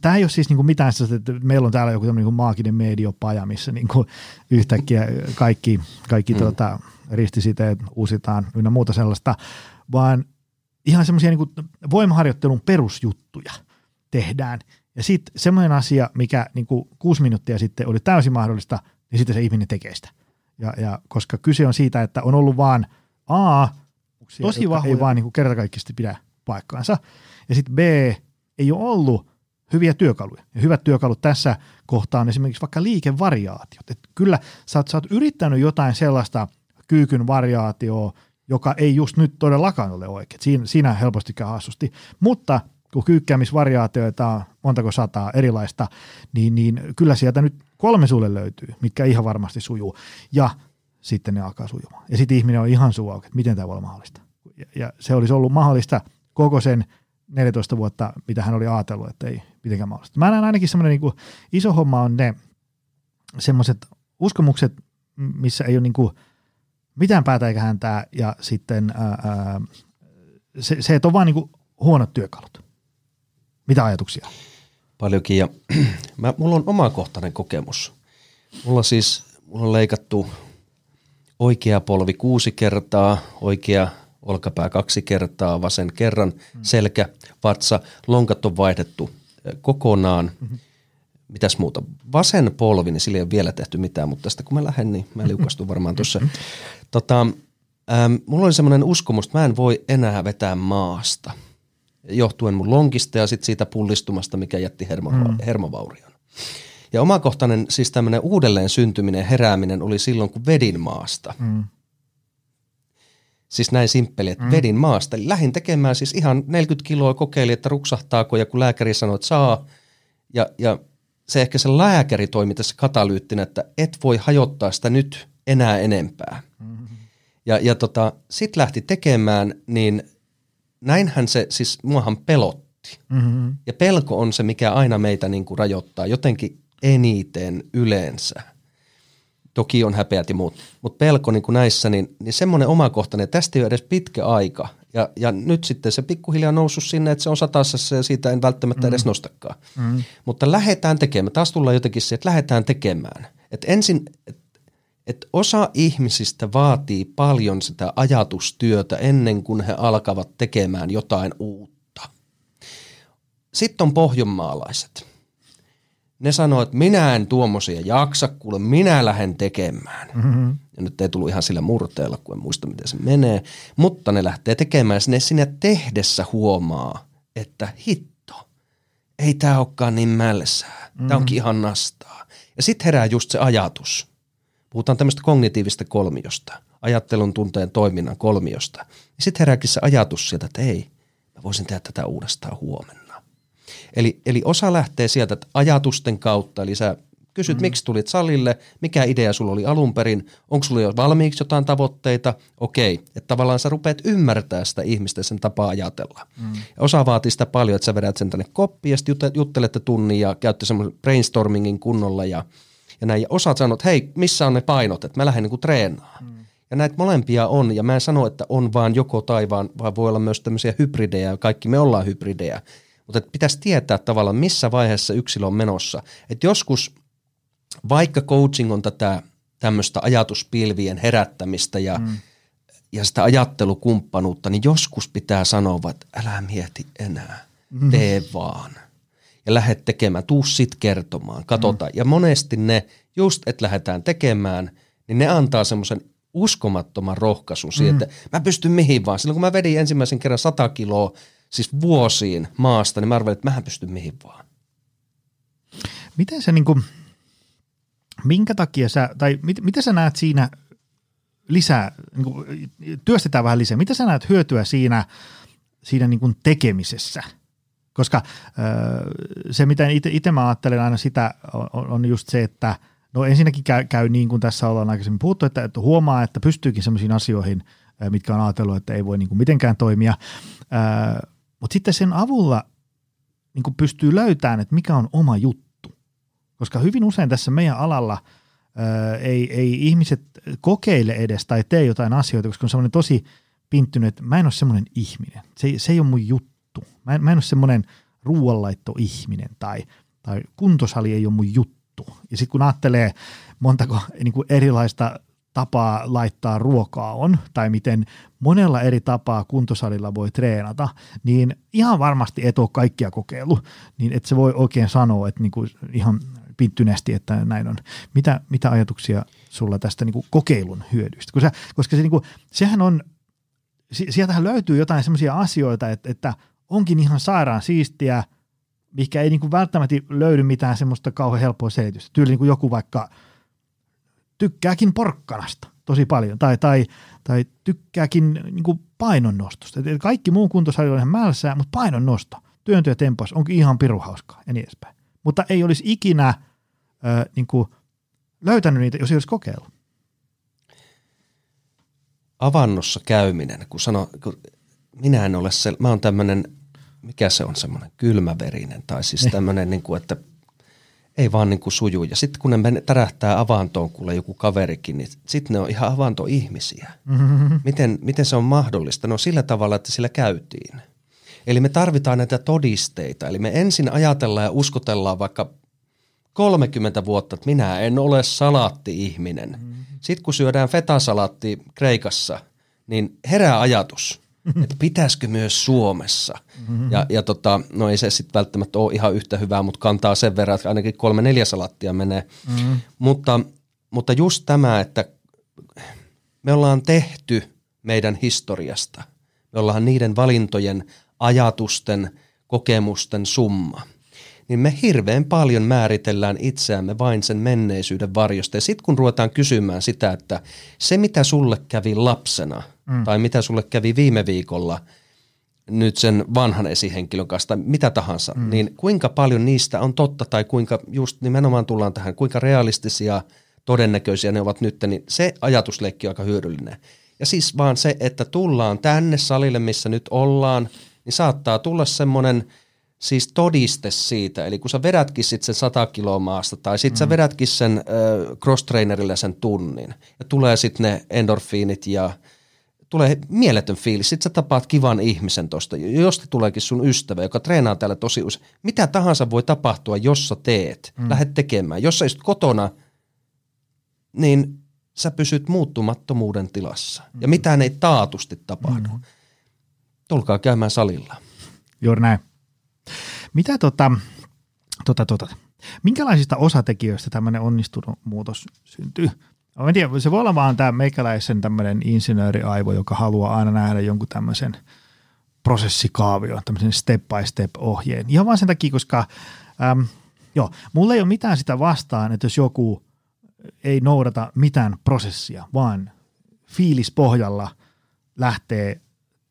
tämä ei ole siis niinku mitään sellaista, että meillä on täällä joku niinku maaginen mediopaja, missä niinku yhtäkkiä kaikki, kaikki mm. tota, ristisiteet uusitaan ynnä muuta sellaista, vaan ihan semmoisia niinku voimaharjoittelun perusjuttuja tehdään. Ja sitten semmoinen asia, mikä niinku kuusi minuuttia sitten oli täysin mahdollista, niin sitten se ihminen tekee sitä. Ja, ja koska kyse on siitä, että on ollut vaan A, tosi vahvoja. ei vaan niin kertakaikkisesti pidä paikkaansa, ja sitten B, ei ole ollut hyviä työkaluja. Ja hyvät työkalut tässä kohtaa on esimerkiksi vaikka liikevariaatiot. Et kyllä sä oot, sä oot yrittänyt jotain sellaista kyykyn variaatioa, joka ei just nyt todellakaan ole oikein. Siinä, siinä helposti käy hassusti. Mutta kun kyykkäämisvariaatioita on montako sataa erilaista, niin, niin kyllä sieltä nyt kolme sulle löytyy, mitkä ihan varmasti sujuu. Ja sitten ne alkaa sujumaan. Ja sitten ihminen on ihan suu että miten tämä voi olla mahdollista. Ja, ja se olisi ollut mahdollista koko sen 14 vuotta, mitä hän oli ajatellut, että ei mitenkään mahdollista. Mä näen ainakin semmoinen niin iso homma on ne semmoiset uskomukset, missä ei ole niin kuin mitään päätä eikä häntää, ja sitten ää, se, se, että on vaan niin huonot työkalut. Mitä ajatuksia? Paljonkin ja mä, mulla on omakohtainen kokemus. Mulla siis, mulla on leikattu oikea polvi kuusi kertaa, oikea olkapää kaksi kertaa, vasen kerran, mm. selkä, vatsa, lonkat on vaihdettu kokonaan. Mm-hmm. Mitäs muuta? Vasen polvi, niin sillä ei ole vielä tehty mitään, mutta tästä kun mä lähden, niin mä liukastun varmaan tuossa. Tota, ähm, mulla oli semmoinen uskomus, että mä en voi enää vetää maasta – johtuen mun lonkista ja sitten siitä pullistumasta, mikä jätti hermo, mm. hermovaurion. Ja omakohtainen siis tämmöinen uudelleen syntyminen, herääminen oli silloin, kun vedin maasta. Mm. Siis näin simppeli, että mm. vedin maasta. Eli lähdin tekemään siis ihan 40 kiloa kokeili, että ruksahtaako ja kun lääkäri sanoi, että saa. Ja, ja se ehkä se lääkäri toimi tässä katalyyttinä, että et voi hajottaa sitä nyt enää enempää. Mm-hmm. Ja, ja tota, sitten lähti tekemään, niin näinhän se, siis muahan pelotti. Mm-hmm. Ja pelko on se, mikä aina meitä niin kuin rajoittaa jotenkin eniten yleensä. Toki on häpeät ja muut, mutta pelko niin kuin näissä, niin, niin semmoinen omakohtainen, tästä ei ole edes pitkä aika. Ja, ja nyt sitten se pikkuhiljaa noussut sinne, että se on satasessa ja siitä en välttämättä mm. edes nostakaan. Mm. Mutta lähdetään tekemään. Taas tullaan jotenkin se, että lähdetään tekemään. Et ensin, et että osa ihmisistä vaatii paljon sitä ajatustyötä ennen kuin he alkavat tekemään jotain uutta. Sitten on pohjonmaalaiset. Ne sanoo, että minä en tuommoisia jaksa, kuule minä lähden tekemään. Mm-hmm. Ja nyt ei tullut ihan sillä murteella, kun en muista miten se menee. Mutta ne lähtee tekemään, ja ne sinne tehdessä huomaa, että hitto, ei tämä olekaan niin mällessää. Mm-hmm. Tämä onkin ihan nastaa. Ja sitten herää just se ajatus – puhutaan tämmöistä kognitiivista kolmiosta, ajattelun, tunteen, toiminnan kolmiosta. sitten herääkin se ajatus sieltä, että ei, mä voisin tehdä tätä uudestaan huomenna. Eli, eli osa lähtee sieltä että ajatusten kautta, eli sä kysyt, mm. miksi tulit salille, mikä idea sulla oli alun perin, onko sulla jo valmiiksi jotain tavoitteita, okei, että tavallaan sä rupeat ymmärtää sitä ihmistä sen tapaa ajatella. Mm. Ja osa vaatii sitä paljon, että sä vedät sen tänne koppiin ja sitten juttelette tunnin ja käytte semmoisen brainstormingin kunnolla ja – ja näin. Ja osaat sanoa, että hei, missä on ne painot, että mä lähden niin treenaamaan. Mm. Ja näitä molempia on, ja mä en sano, että on vaan joko tai, vaan, vaan voi olla myös tämmöisiä hybridejä, ja kaikki me ollaan hybridejä. Mutta että pitäisi tietää tavallaan, missä vaiheessa yksilö on menossa. Että joskus, vaikka coaching on tätä tämmöistä ajatuspilvien herättämistä ja, mm. ja sitä ajattelukumppanuutta, niin joskus pitää sanoa, että älä mieti enää, mm. tee vaan. Ja lähde tekemään, tuu sit kertomaan, katsotaan. Mm. Ja monesti ne, just että lähdetään tekemään, niin ne antaa semmoisen uskomattoman rohkaisun mm. siihen, että mä pystyn mihin vaan. Silloin kun mä vedin ensimmäisen kerran 100 kiloa, siis vuosiin maasta, niin mä arvelin, että mähän pystyn mihin vaan. Miten se niin kuin, minkä takia sä, tai mit, mitä sä näet siinä lisää, niin kuin, työstetään vähän lisää, mitä sä näet hyötyä siinä, siinä niin kuin tekemisessä? Koska se, mitä itse mä ajattelen aina sitä, on, just se, että no ensinnäkin käy, käy niin kuin tässä ollaan aikaisemmin puhuttu, että, että huomaa, että pystyykin sellaisiin asioihin, mitkä on ajatellut, että ei voi niin kuin mitenkään toimia. Mutta sitten sen avulla niin kuin pystyy löytämään, että mikä on oma juttu koska hyvin usein tässä meidän alalla ei, ei ihmiset kokeile edes tai tee jotain asioita, koska on semmoinen tosi pinttynyt, että mä en ole semmoinen ihminen. Se, se ei ole mun juttu. Mä en, mä en ole semmoinen ruoanlaitto-ihminen tai, tai kuntosali ei ole mun juttu. Ja sitten kun ajattelee montako niin kuin erilaista tapaa laittaa ruokaa on, tai miten monella eri tapaa kuntosalilla voi treenata, niin ihan varmasti et ole kaikkia kokeilu, niin että se voi oikein sanoa, että niinku ihan pinttyneesti, että näin on. Mitä, mitä ajatuksia sulla tästä niin kuin kokeilun hyödyistä? Koska, koska se, kuin, sehän on, sieltähän löytyy jotain sellaisia asioita, että, että onkin ihan sairaan siistiä, mikä ei niin kuin välttämättä löydy mitään semmoista kauhean helppoa selitystä. Tyyli niin kuin joku vaikka tykkääkin porkkanasta tosi paljon, tai, tai, tai tykkääkin niin kuin painonnostosta. Kaikki muu kuntosali on ihan mälsää, mutta painonnosto, työntö ja tempas onkin ihan piruhauskaa ja niin edespäin. Mutta ei olisi ikinä ö, niin kuin löytänyt niitä, jos ei olisi kokeillut. Avannossa käyminen, kun sano, kun minä en ole se, mä oon tämmöinen, mikä se on semmoinen kylmäverinen, tai siis niin. tämmöinen, niin kuin, että ei vaan niin kuin suju. Ja sitten kun ne tärähtää avantoon, kuule joku kaverikin, niin sitten ne on ihan avantoihmisiä. Mm-hmm. Miten, miten se on mahdollista? No sillä tavalla, että sillä käytiin. Eli me tarvitaan näitä todisteita. Eli me ensin ajatellaan ja uskotellaan vaikka 30 vuotta, että minä en ole salaatti-ihminen. Mm-hmm. Sitten kun syödään fetasalaatti Kreikassa, niin herää ajatus. Että pitäisikö myös Suomessa. Mm-hmm. Ja, ja tota, no ei se sitten välttämättä ole ihan yhtä hyvää, mutta kantaa sen verran, että ainakin kolme neljä salattia menee. Mm-hmm. Mutta, mutta just tämä, että me ollaan tehty meidän historiasta. Me ollaan niiden valintojen ajatusten, kokemusten summa, niin me hirveän paljon määritellään itseämme vain sen menneisyyden varjosta. Ja sitten kun ruvetaan kysymään sitä, että se mitä sulle kävi lapsena mm. tai mitä sulle kävi viime viikolla nyt sen vanhan esihenkilön kanssa tai mitä tahansa, mm. niin kuinka paljon niistä on totta tai kuinka just nimenomaan tullaan tähän, kuinka realistisia, todennäköisiä ne ovat nyt, niin se ajatusleikki on aika hyödyllinen. Ja siis vaan se, että tullaan tänne salille, missä nyt ollaan – niin saattaa tulla semmoinen siis todiste siitä, eli kun sä vedätkin sit sen 100 kiloa maasta, tai sit mm. sä vedätkin sen äh, cross-trainerille sen tunnin, ja tulee sitten ne endorfiinit ja tulee mieletön fiilis. Sitten sä tapaat kivan ihmisen tosta, josta tuleekin sun ystävä, joka treenaa täällä tosi usein. Mitä tahansa voi tapahtua, jos sä teet, mm. lähdet tekemään. Jos sä istut kotona, niin sä pysyt muuttumattomuuden tilassa. Mm. Ja mitään ei taatusti tapahdu. Mm tulkaa käymään salilla. Juuri näin. Mitä tota, tota, tota, minkälaisista osatekijöistä tämmöinen onnistunut muutos syntyy? Mä en tiedä, se voi olla vaan tämä meikäläisen tämmöinen insinööriaivo, joka haluaa aina nähdä jonkun tämmöisen prosessikaavion, tämmöisen step by step ohjeen. Ihan vaan sen takia, koska äm, joo, mulla ei ole mitään sitä vastaan, että jos joku ei noudata mitään prosessia, vaan fiilispohjalla lähtee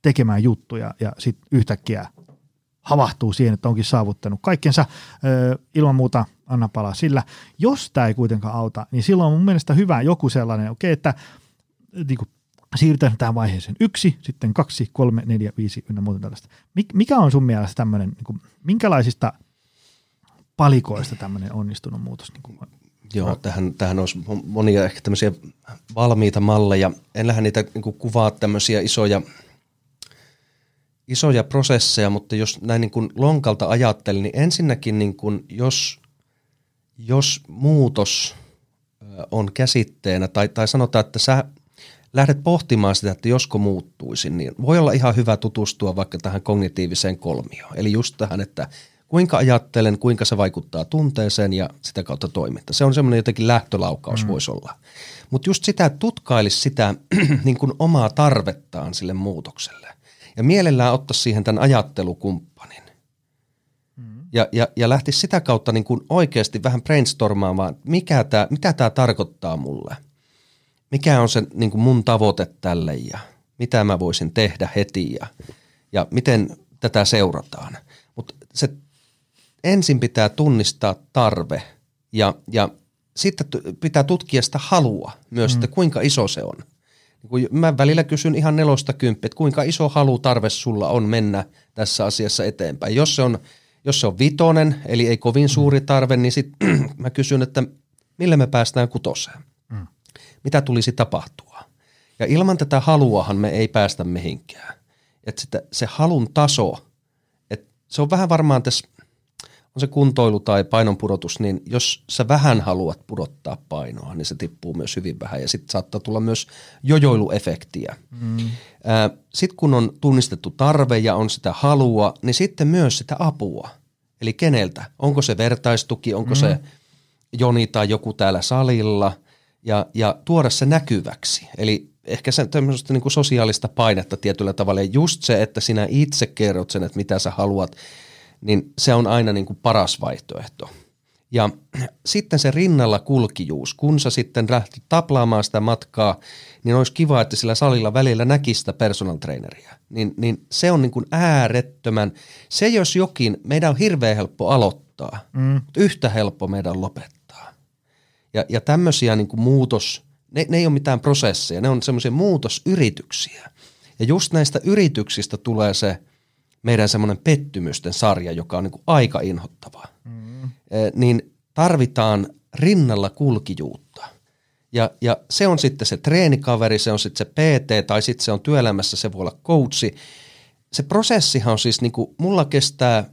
tekemään juttuja ja sitten yhtäkkiä havahtuu siihen, että onkin saavuttanut kaikkensa. Ilman muuta anna palaa sillä. Jos tämä ei kuitenkaan auta, niin silloin on mun mielestä hyvä joku sellainen, okay, että niin kuin, siirrytään tähän vaiheeseen yksi, sitten kaksi, kolme, neljä, viisi ynnä muuta tällaista. Mik, mikä on sun mielestä tämmöinen, niin kuin, minkälaisista palikoista tämmöinen onnistunut muutos? Niin kuin, Joo, tähän, tähän olisi monia ehkä tämmöisiä valmiita malleja. En lähde niitä niin kuvaa tämmöisiä isoja isoja prosesseja, mutta jos näin niin kuin lonkalta ajattelin, niin ensinnäkin niin kuin jos, jos muutos on käsitteenä, tai, tai sanotaan, että sä lähdet pohtimaan sitä, että josko muuttuisin, niin voi olla ihan hyvä tutustua vaikka tähän kognitiiviseen kolmioon. Eli just tähän, että kuinka ajattelen, kuinka se vaikuttaa tunteeseen ja sitä kautta toiminta. Se on semmoinen jotenkin lähtölaukaus mm. voisi olla. Mutta just sitä, että tutkailisi sitä niin kuin omaa tarvettaan sille muutokselle. Ja mielellään ottaisi siihen tämän ajattelukumppanin. Mm. Ja, ja, ja lähtisi sitä kautta niin kuin oikeasti vähän brainstormaamaan, mikä tää, mitä tämä tarkoittaa mulle. Mikä on se niin kuin mun tavoite tälle ja mitä mä voisin tehdä heti ja, ja miten tätä seurataan. Mutta se ensin pitää tunnistaa tarve ja, ja sitten pitää tutkia sitä halua myös, mm. että kuinka iso se on. Niin mä välillä kysyn ihan nelosta kymppiä, että kuinka iso halu tarve sulla on mennä tässä asiassa eteenpäin. Jos se on, jos se on vitonen, eli ei kovin suuri tarve, niin sitten mä kysyn, että millä me päästään kutoseen. Mm. Mitä tulisi tapahtua? Ja ilman tätä haluahan me ei päästä mihinkään. Että se halun taso, että se on vähän varmaan tässä on se kuntoilu tai painonpudotus, niin jos sä vähän haluat pudottaa painoa, niin se tippuu myös hyvin vähän ja sitten saattaa tulla myös jojoiluefektiä. Mm. Sitten kun on tunnistettu tarve ja on sitä halua, niin sitten myös sitä apua. Eli keneltä? Onko se vertaistuki, onko mm. se Joni tai joku täällä salilla ja, ja tuoda se näkyväksi. Eli ehkä se tämmöistä niin kuin sosiaalista painetta tietyllä tavalla ja just se, että sinä itse kerrot sen, että mitä sä haluat – niin se on aina niin kuin paras vaihtoehto. Ja sitten se rinnalla kulkijuus, kun sä sitten lähti taplaamaan sitä matkaa, niin olisi kiva, että sillä salilla välillä näkisi sitä personal traineria. Niin, niin se on niin kuin äärettömän, se jos jokin, meidän on hirveän helppo aloittaa, mm. mutta yhtä helppo meidän lopettaa. Ja, ja tämmöisiä niin kuin muutos, ne, ne ei ole mitään prosesseja, ne on semmoisia muutosyrityksiä. Ja just näistä yrityksistä tulee se – meidän semmoinen pettymysten sarja, joka on niin kuin aika inhottavaa, mm. niin tarvitaan rinnalla kulkijuutta. Ja, ja se on sitten se treenikaveri, se on sitten se PT tai sitten se on työelämässä, se voi olla coachi. Se prosessihan on siis, niin kuin, mulla kestää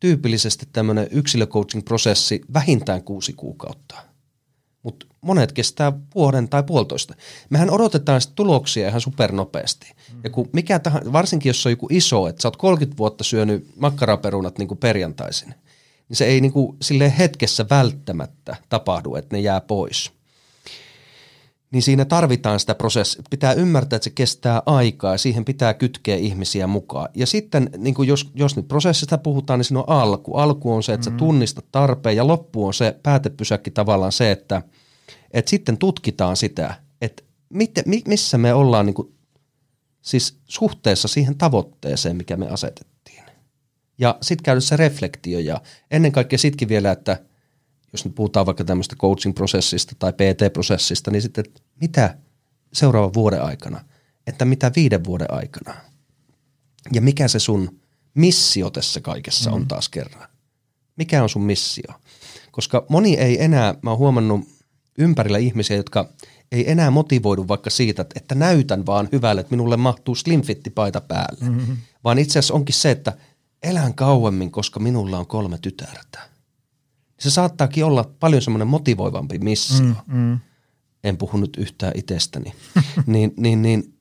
tyypillisesti tämmöinen yksilöcoaching-prosessi vähintään kuusi kuukautta monet kestää vuoden tai puolitoista. Mehän odotetaan sitten tuloksia ihan supernopeasti. Mm. Ja kun mikä tahansa, varsinkin jos on joku iso, että sä oot 30 vuotta syönyt makkaraperunat niin kuin perjantaisin, niin se ei niin kuin sille hetkessä välttämättä tapahdu, että ne jää pois. Niin siinä tarvitaan sitä prosessia. Pitää ymmärtää, että se kestää aikaa ja siihen pitää kytkeä ihmisiä mukaan. Ja sitten niin kuin jos, jos nyt prosessista puhutaan, niin siinä on alku. Alku on se, että mm. sä tunnistat tarpeen ja loppu on se päätepysäkki tavallaan se, että – että sitten tutkitaan sitä, että miten, missä me ollaan niin kuin, siis suhteessa siihen tavoitteeseen, mikä me asetettiin. Ja sitten käydä se reflektio ja ennen kaikkea sitkin vielä, että jos nyt puhutaan vaikka tämmöistä coaching-prosessista tai PT-prosessista, niin sitten että mitä seuraavan vuoden aikana, että mitä viiden vuoden aikana. Ja mikä se sun missio tässä kaikessa mm. on taas kerran. Mikä on sun missio? Koska moni ei enää, mä oon huomannut ympärillä ihmisiä, jotka ei enää motivoidu vaikka siitä, että näytän vaan hyvälle, että minulle mahtuu slimfitti-paita päälle. Mm-hmm. Vaan itse asiassa onkin se, että elän kauemmin, koska minulla on kolme tytärtä. Se saattaakin olla paljon semmoinen motivoivampi missio. Mm-hmm. En puhu nyt yhtään itsestäni. niin, niin, niin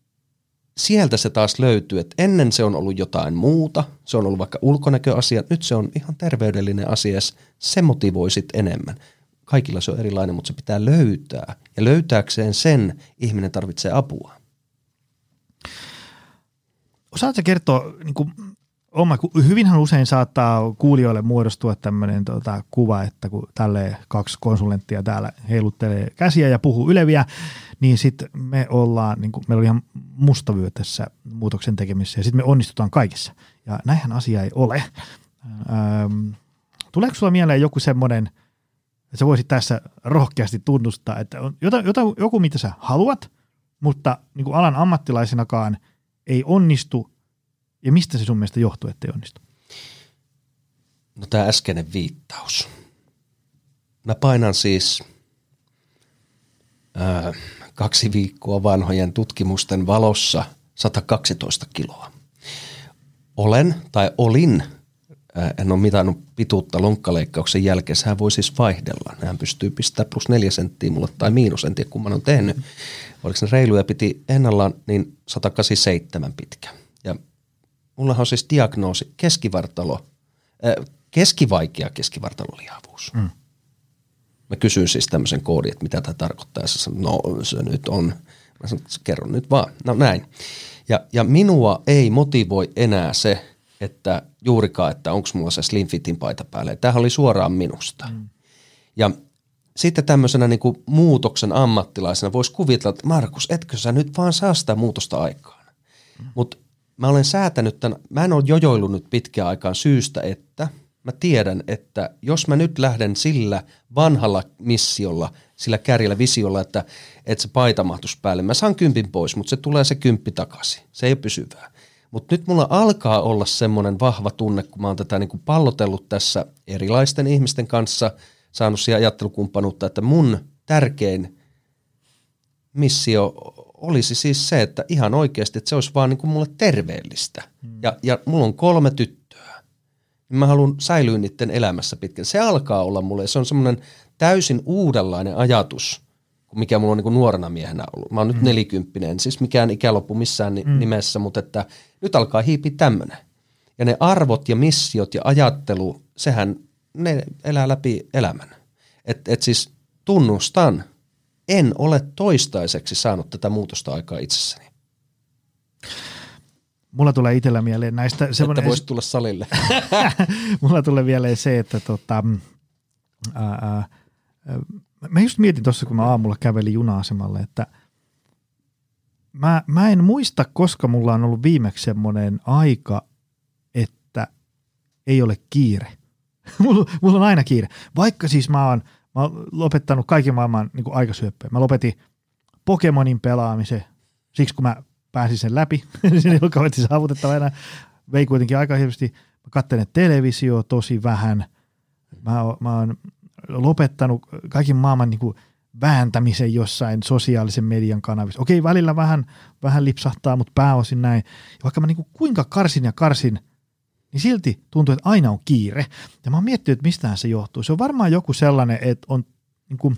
sieltä se taas löytyy, että ennen se on ollut jotain muuta, se on ollut vaikka ulkonäköasia, nyt se on ihan terveydellinen asia, se motivoi sitten enemmän kaikilla se on erilainen, mutta se pitää löytää. Ja löytääkseen sen ihminen tarvitsee apua. Osaatko kertoa, niin kuin, oma, hyvinhän usein saattaa kuulijoille muodostua tämmöinen tota, kuva, että kun tälle kaksi konsulenttia täällä heiluttelee käsiä ja puhuu yleviä, niin sitten me ollaan, niin kuin, meillä on ihan mustavyö tässä muutoksen tekemisessä ja sitten me onnistutaan kaikissa. Ja näinhän asia ei ole. Öm, tuleeko sulla mieleen joku semmoinen – että sä voisit tässä rohkeasti tunnustaa, että on jota, jota, joku, mitä sä haluat, mutta niin kuin alan ammattilaisenakaan ei onnistu, ja mistä se sun mielestä johtuu, että ei onnistu? No tämä äskeinen viittaus. Mä painan siis ää, kaksi viikkoa vanhojen tutkimusten valossa 112 kiloa. Olen tai olin en ole mitannut pituutta lonkkaleikkauksen jälkeen. Sehän voi siis vaihdella. Nehän pystyy pistämään plus neljä senttiä mulle tai miinus, en tiedä kumman on tehnyt. Oliko se reiluja piti ennallaan, niin 187 pitkä. Ja mullahan on siis diagnoosi keskivartalo, äh, keskivaikea keskivartalolihavuus. Mm. Mä kysyin siis tämmöisen koodin, että mitä tämä tarkoittaa. Ja sanoin, no se nyt on. Mä sanoin, kerron nyt vaan. No näin. Ja, ja minua ei motivoi enää se, että juurikaan, että onko mulla se Slim Fitin paita päälle. Tämähän oli suoraan minusta. Mm. Ja sitten tämmöisenä niin kuin muutoksen ammattilaisena voisi kuvitella, että Markus, etkö sä nyt vaan saa sitä muutosta aikaan. Mm. Mutta mä olen säätänyt tämän, mä en ole jojoillut nyt pitkään aikaan syystä, että mä tiedän, että jos mä nyt lähden sillä vanhalla missiolla, sillä kärjellä visiolla, että, että se paita mahtuisi päälle, mä saan kympin pois, mutta se tulee se kymppi takaisin. Se ei ole pysyvää. Mutta nyt mulla alkaa olla semmoinen vahva tunne, kun mä oon tätä niin kuin pallotellut tässä erilaisten ihmisten kanssa, saanut siihen ajattelukumppanuutta, että mun tärkein missio olisi siis se, että ihan oikeasti, että se olisi vaan niin kuin mulle terveellistä. Hmm. Ja, ja mulla on kolme tyttöä. Mä haluan säilyä niiden elämässä pitkään. Se alkaa olla mulle, se on semmoinen täysin uudenlainen ajatus – mikä mulla on niin nuorena miehenä ollut. Mä oon nyt mm. nelikymppinen, siis mikään ikäloppu missään mm. nimessä, mutta että nyt alkaa hiipi tämmöinen. Ja ne arvot ja missiot ja ajattelu, sehän ne elää läpi elämän. Että et siis tunnustan, en ole toistaiseksi saanut tätä muutosta aikaa itsessäni. Mulla tulee itsellä mieleen näistä... Että voisi tulla salille. Mulla tulee mieleen se, että tota, ää, ää, mä just mietin tuossa, kun mä aamulla kävelin juna-asemalle, että mä, mä en muista, koska mulla on ollut viimeksi semmoinen aika, että ei ole kiire. mulla, mulla on aina kiire. Vaikka siis mä oon, mä oon lopettanut kaiken maailman niin aikasyöppöjä. Mä lopetin Pokemonin pelaamisen siksi, kun mä pääsin sen läpi. sen ei kauheasti saavutettava enää. Vei kuitenkin aika hirveästi. Mä katselen televisio tosi vähän. Mä, oon, mä oon lopettanut kaiken maailman niin kuin vääntämisen jossain sosiaalisen median kanavissa. Okei, välillä vähän, vähän lipsahtaa, mutta pääosin näin. Ja vaikka mä niin kuin kuinka karsin ja karsin, niin silti tuntuu, että aina on kiire. Ja mä oon miettinyt, että mistähän se johtuu. Se on varmaan joku sellainen, että on niin kuin,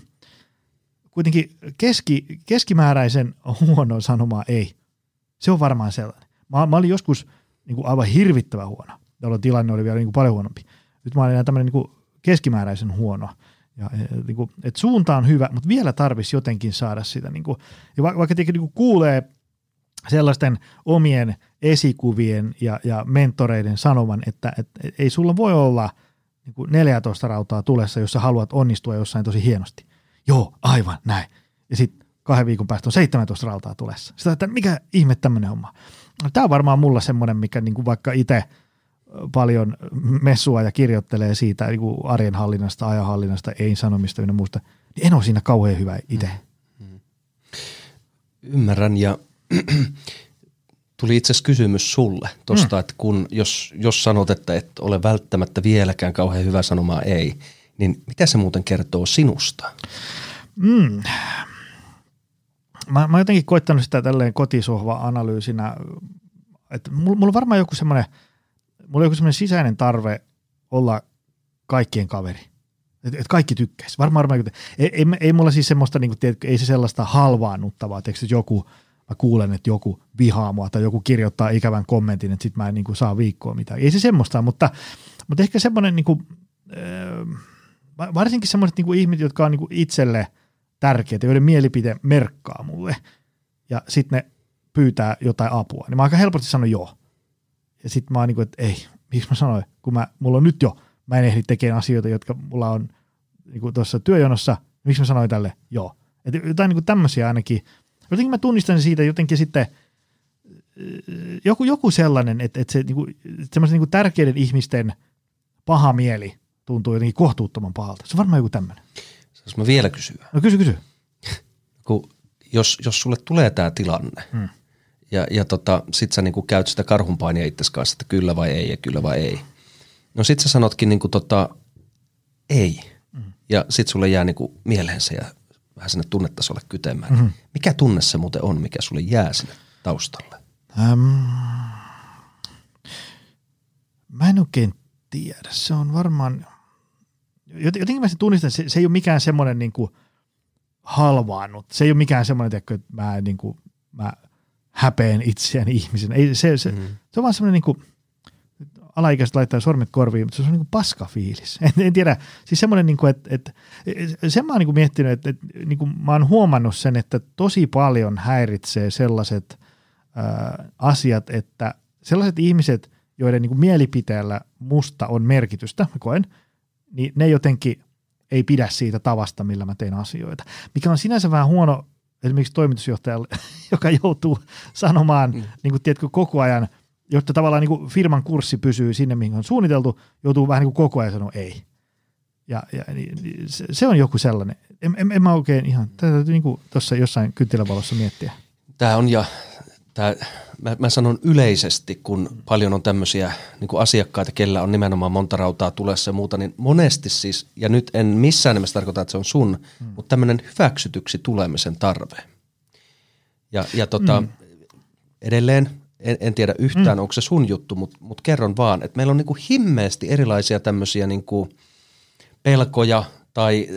kuitenkin keski, keskimääräisen huono sanomaa ei. Se on varmaan sellainen. Mä, mä olin joskus niin kuin aivan hirvittävä huono, jolloin tilanne oli vielä niin kuin paljon huonompi. Nyt mä olin tämmöinen niin keskimääräisen huono. Ja, niin kuin, et suunta on hyvä, mutta vielä tarvitsisi jotenkin saada sitä. Niin kuin, ja va, vaikka niin kuin kuulee sellaisten omien esikuvien ja, ja mentoreiden sanoman, että et, et, ei sulla voi olla niin kuin 14 rautaa tulessa, jos sä haluat onnistua jossain tosi hienosti. Joo, aivan näin. Ja sitten kahden viikon päästä on 17 rautaa tulessa. Sitä, että mikä ihme tämmöinen homma. Tämä on varmaan mulla semmoinen, mikä niin kuin vaikka itse – paljon messua ja kirjoittelee siitä niin kuin arjen hallinnasta, ajanhallinnasta, ei sanomista ja muusta, niin en ole siinä kauhean hyvä itse. Mm. Mm. Ymmärrän ja tuli itse asiassa kysymys sulle tuosta, mm. että kun, jos, jos sanot, että et ole välttämättä vieläkään kauhean hyvä sanomaa ei, niin mitä se muuten kertoo sinusta? Mm. Mä, mä oon jotenkin koittanut sitä tälleen kotisohva-analyysinä, että mulla, mulla on varmaan joku semmoinen – mulla on joku semmoinen sisäinen tarve olla kaikkien kaveri. Että et kaikki tykkäisi. Varmaan, varmaan ei, ei, ei, mulla siis semmoista, niin kuin, tiedätkö, ei se sellaista halvaannuttavaa, että joku, mä kuulen, että joku vihaa mua tai joku kirjoittaa ikävän kommentin, että sit mä en niin kuin, saa viikkoa mitään. Ei se semmoista, mutta, mutta ehkä semmoinen, niin kuin, äh, varsinkin semmoiset niin ihmiset, jotka on niin kuin itselle tärkeitä, joiden mielipide merkkaa mulle, ja sitten ne pyytää jotain apua, niin mä aika helposti sanon joo. Ja sitten mä oon niin kuin, että ei, miksi mä sanoin, kun mä, mulla on nyt jo, mä en ehdi tekemään asioita, jotka mulla on niin tuossa työjonossa, miksi mä sanoin tälle joo. Että jotain niin kuin tämmöisiä ainakin, jotenkin mä tunnistan siitä jotenkin sitten, joku, joku sellainen, että, että se niin kuin, semmoisen niin kuin tärkeiden ihmisten paha mieli tuntuu jotenkin kohtuuttoman pahalta. Se on varmaan joku tämmöinen. Saanko mä vielä kysyä? No kysy, kysy. Kun, jos, jos sulle tulee tämä tilanne, hmm ja, ja tota, sit sä niinku käyt sitä karhunpainia itse kanssa, että kyllä vai ei ja kyllä vai ei. No sit sä sanotkin niinku tota, ei. Mm. Ja sit sulle jää niinku mieleen se ja vähän sinne tunnetasolle kytemään. Mm-hmm. Mikä tunne se muuten on, mikä sulle jää sinne taustalle? Ähm, mä en oikein tiedä. Se on varmaan, jotenkin mä sen tunnistan, se, se ei ole mikään semmoinen niin kuin halvaannut. Se ei ole mikään semmoinen, että mä, niin kuin, mä häpeen itseäni ihmisen. Ei, se, se, mm-hmm. se on vaan semmoinen niin kuin, alaikäiset laittaa sormet korviin, mutta se on niin kuin paska fiilis. En, en tiedä, siis semmoinen, niin kuin, että, että sen mä oon niin kuin miettinyt, että, että niin kuin mä oon huomannut sen, että tosi paljon häiritsee sellaiset ää, asiat, että sellaiset ihmiset, joiden niin kuin mielipiteellä musta on merkitystä, mä koen, niin ne jotenkin ei pidä siitä tavasta, millä mä teen asioita. Mikä on sinänsä vähän huono esimerkiksi toimitusjohtajalle, joka joutuu sanomaan mm. niin kuin, tiedätkö, koko ajan – jotta tavallaan niin kuin firman kurssi pysyy sinne, mihin on suunniteltu, joutuu vähän niin kuin koko ajan sanoa ei. Ja, ja niin, se, se on joku sellainen. En, en, en mä oikein ihan, tätä täytyy niin tuossa jossain kynttilävalossa miettiä. Tämä on ja tämä, mä, mä sanon yleisesti, kun paljon on tämmöisiä niin asiakkaita, kellä on nimenomaan monta rautaa tulessa ja muuta, niin monesti siis, ja nyt en missään nimessä tarkoita, että se on sun, mm. mutta tämmöinen hyväksytyksi tulemisen tarve. Ja, ja tota, mm. edelleen en, en tiedä yhtään, mm. onko se sun juttu, mutta mut kerron vaan, että meillä on niinku himmeästi erilaisia tämmöisiä niinku pelkoja tai,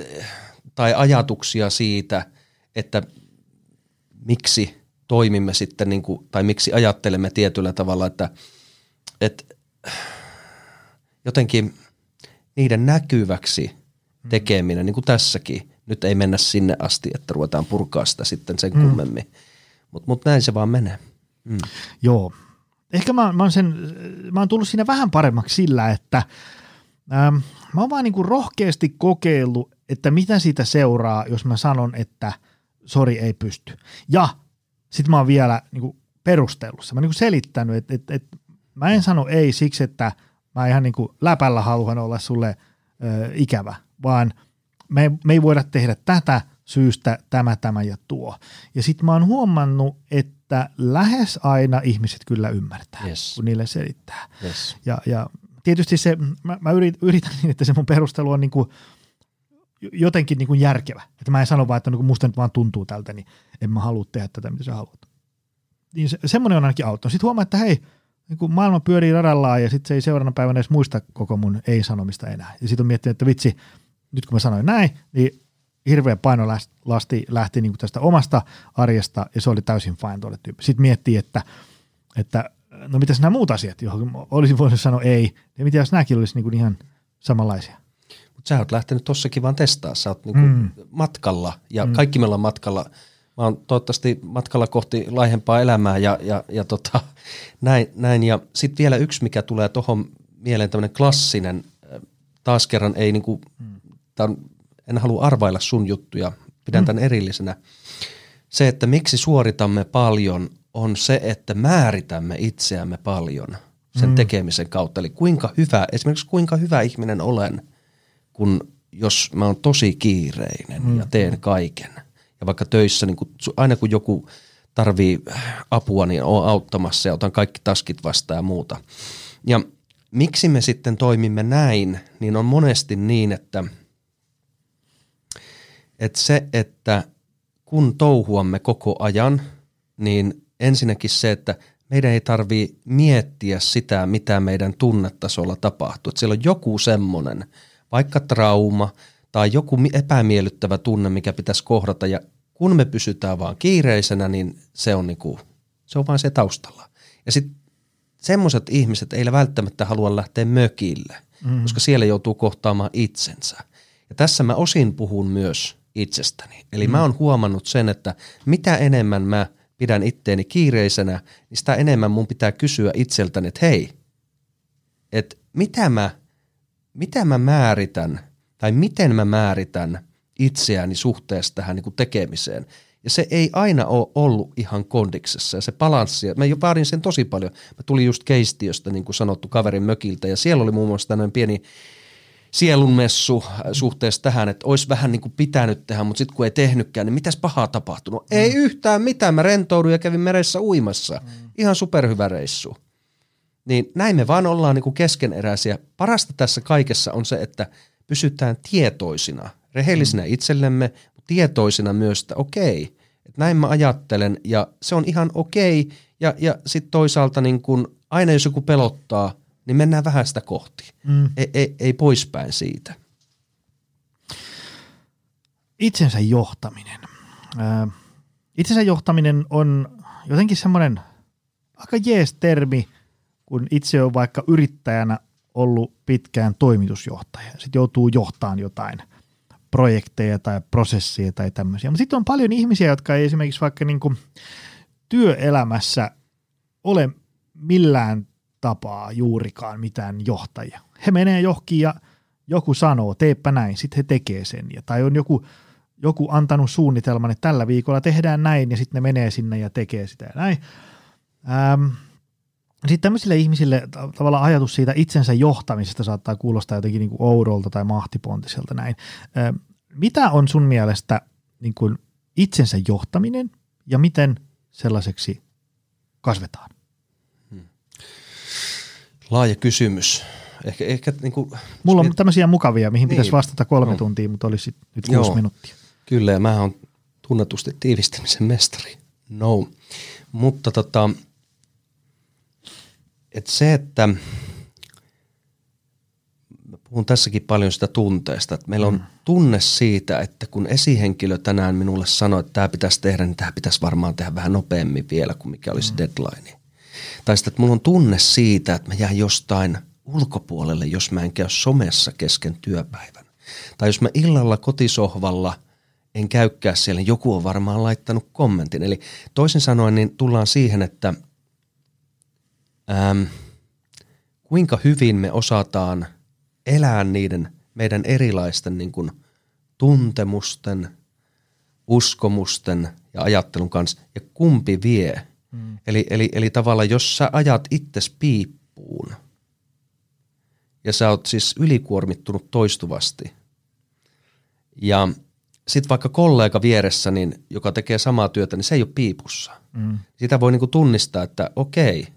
tai ajatuksia siitä, että miksi toimimme sitten, niinku, tai miksi ajattelemme tietyllä tavalla, että, että jotenkin niiden näkyväksi mm. tekeminen, niin kuin tässäkin, nyt ei mennä sinne asti, että ruvetaan purkaa sitä sitten sen mm. kummemmin, mutta mut näin se vaan menee. Mm. Joo. Ehkä mä, mä, oon sen, mä oon tullut siinä vähän paremmaksi sillä, että ähm, mä oon vaan niin kuin rohkeasti kokeillut, että mitä siitä seuraa, jos mä sanon, että sori ei pysty. Ja sit mä oon vielä niin kuin perustellut Mä oon niin selittänyt, että, että, että mä en sano ei siksi, että mä ihan niin kuin läpällä haluan olla sulle ö, ikävä, vaan me, me ei voida tehdä tätä syystä tämä, tämä ja tuo. Ja sitten mä oon huomannut, että että lähes aina ihmiset kyllä ymmärtää, yes. kun niille selittää. Yes. Ja, ja tietysti se, mä, mä yritän niin, että se mun perustelu on niin kuin jotenkin niin kuin järkevä. Että mä en sano vaan, että niin kuin musta nyt vaan tuntuu tältä, niin en mä halua tehdä tätä, mitä sä haluat. Niin se, semmoinen on ainakin auttanut. Sitten huomaa, että hei, niin kuin maailma pyörii radallaan ja sitten se ei seuraavana päivänä edes muista koko mun ei-sanomista enää. Ja sitten on miettinyt, että vitsi, nyt kun mä sanoin näin, niin hirveä painolasti lähti niin kuin tästä omasta arjesta ja se oli täysin fine tuolle tyyppi. Sitten miettii, että, että no mitäs nämä muut asiat, johon olisin voinut sanoa ei, ja mitä jos nämäkin olisi niin kuin ihan samanlaisia. Mutta sä oot lähtenyt tossakin vaan testaa, sä oot niin kuin mm. matkalla ja mm. kaikki me ollaan matkalla. Mä oon toivottavasti matkalla kohti laihempaa elämää ja, ja, ja tota, näin, näin. Ja sitten vielä yksi, mikä tulee tuohon mieleen, tämmöinen klassinen, taas kerran ei niin kuin, mm. tämä on en halua arvailla sun juttuja, pidän mm. tämän erillisenä. Se, että miksi suoritamme paljon, on se, että määritämme itseämme paljon sen mm. tekemisen kautta. Eli kuinka hyvä, esimerkiksi kuinka hyvä ihminen olen, kun jos mä oon tosi kiireinen mm. ja teen kaiken. Ja vaikka töissä, niin kun, aina kun joku tarvii apua, niin oon auttamassa ja otan kaikki taskit vastaan ja muuta. Ja miksi me sitten toimimme näin, niin on monesti niin, että – että se, että kun touhuamme koko ajan, niin ensinnäkin se, että meidän ei tarvitse miettiä sitä, mitä meidän tunnetasolla tapahtuu. Että siellä on joku semmoinen, vaikka trauma tai joku epämiellyttävä tunne, mikä pitäisi kohdata. Ja kun me pysytään vaan kiireisenä, niin se on, niinku, se on vaan se taustalla. Ja sitten semmoiset ihmiset ei välttämättä halua lähteä mökille, mm. koska siellä joutuu kohtaamaan itsensä. Ja tässä mä osin puhun myös itsestäni. Eli mm. mä oon huomannut sen, että mitä enemmän mä pidän itteeni kiireisenä, niin sitä enemmän mun pitää kysyä itseltäni, että hei, että mitä mä, mitä mä määritän tai miten mä määritän itseäni suhteessa tähän niin kuin tekemiseen. Ja se ei aina ole ollut ihan kondiksessa ja se balanssi, mä jo vaadin sen tosi paljon. Mä tulin just keistiöstä, niin kuin sanottu, kaverin mökiltä ja siellä oli muun muassa tämmöinen pieni sielunmessu suhteessa tähän, että olisi vähän niin kuin pitänyt tehdä, mutta sitten kun ei tehnytkään, niin mitäs pahaa tapahtunut? Mm. Ei yhtään mitään, mä rentouduin ja kävin meressä uimassa. Mm. Ihan superhyvä reissu. Niin näin me vaan ollaan niin kuin keskeneräisiä. Parasta tässä kaikessa on se, että pysytään tietoisina, rehellisinä mm. itsellemme, mutta tietoisina myös, että okei, että näin mä ajattelen ja se on ihan okei. Ja, ja sitten toisaalta niin kuin, aina jos joku pelottaa, niin mennään vähän sitä kohti. Mm. Ei, ei, ei poispäin siitä. Itsensä johtaminen. Ää, itsensä johtaminen on jotenkin semmoinen aika jees termi, kun itse on vaikka yrittäjänä ollut pitkään toimitusjohtaja. Sitten joutuu johtamaan jotain projekteja tai prosesseja tai tämmöisiä. Mutta sitten on paljon ihmisiä, jotka ei esimerkiksi vaikka niinku työelämässä ole millään tapaa juurikaan mitään johtajia. He menee johonkin ja joku sanoo, teepä näin, sitten he tekee sen. Ja, tai on joku, joku antanut suunnitelman, että tällä viikolla tehdään näin, ja sitten ne menee sinne ja tekee sitä ja näin. Ähm, sitten tämmöisille ihmisille tavallaan ajatus siitä itsensä johtamisesta saattaa kuulostaa jotenkin niin kuin oudolta tai mahtipontiselta näin. Mitä on sun mielestä niin kuin itsensä johtaminen ja miten sellaiseksi kasvetaan? Laaja kysymys. Ehkä, ehkä niin kuin, Mulla on tämmöisiä mukavia, mihin niin. pitäisi vastata kolme no. tuntia, mutta olisi nyt kuusi Joo. minuuttia. Kyllä, ja mä oon tunnetusti tiivistämisen mestari. No. Mutta tota, et se, että mä puhun tässäkin paljon sitä tunteesta, että meillä on mm. tunne siitä, että kun esihenkilö tänään minulle sanoi, että tämä pitäisi tehdä, niin tämä pitäisi varmaan tehdä vähän nopeammin vielä kuin mikä olisi mm. deadline. Tai sitten, että mulla on tunne siitä, että mä jään jostain ulkopuolelle, jos mä en käy somessa kesken työpäivän. Tai jos mä illalla kotisohvalla en käykään siellä, niin joku on varmaan laittanut kommentin. Eli toisin sanoen, niin tullaan siihen, että ähm, kuinka hyvin me osataan elää niiden meidän erilaisten niin kuin, tuntemusten, uskomusten ja ajattelun kanssa, ja kumpi vie. Mm. Eli, eli, eli tavallaan, jos sä ajat itses piippuun, ja sä oot siis ylikuormittunut toistuvasti, ja sitten vaikka kollega vieressä, niin, joka tekee samaa työtä, niin se ei ole piipussa. Mm. Sitä voi niinku tunnistaa, että okei,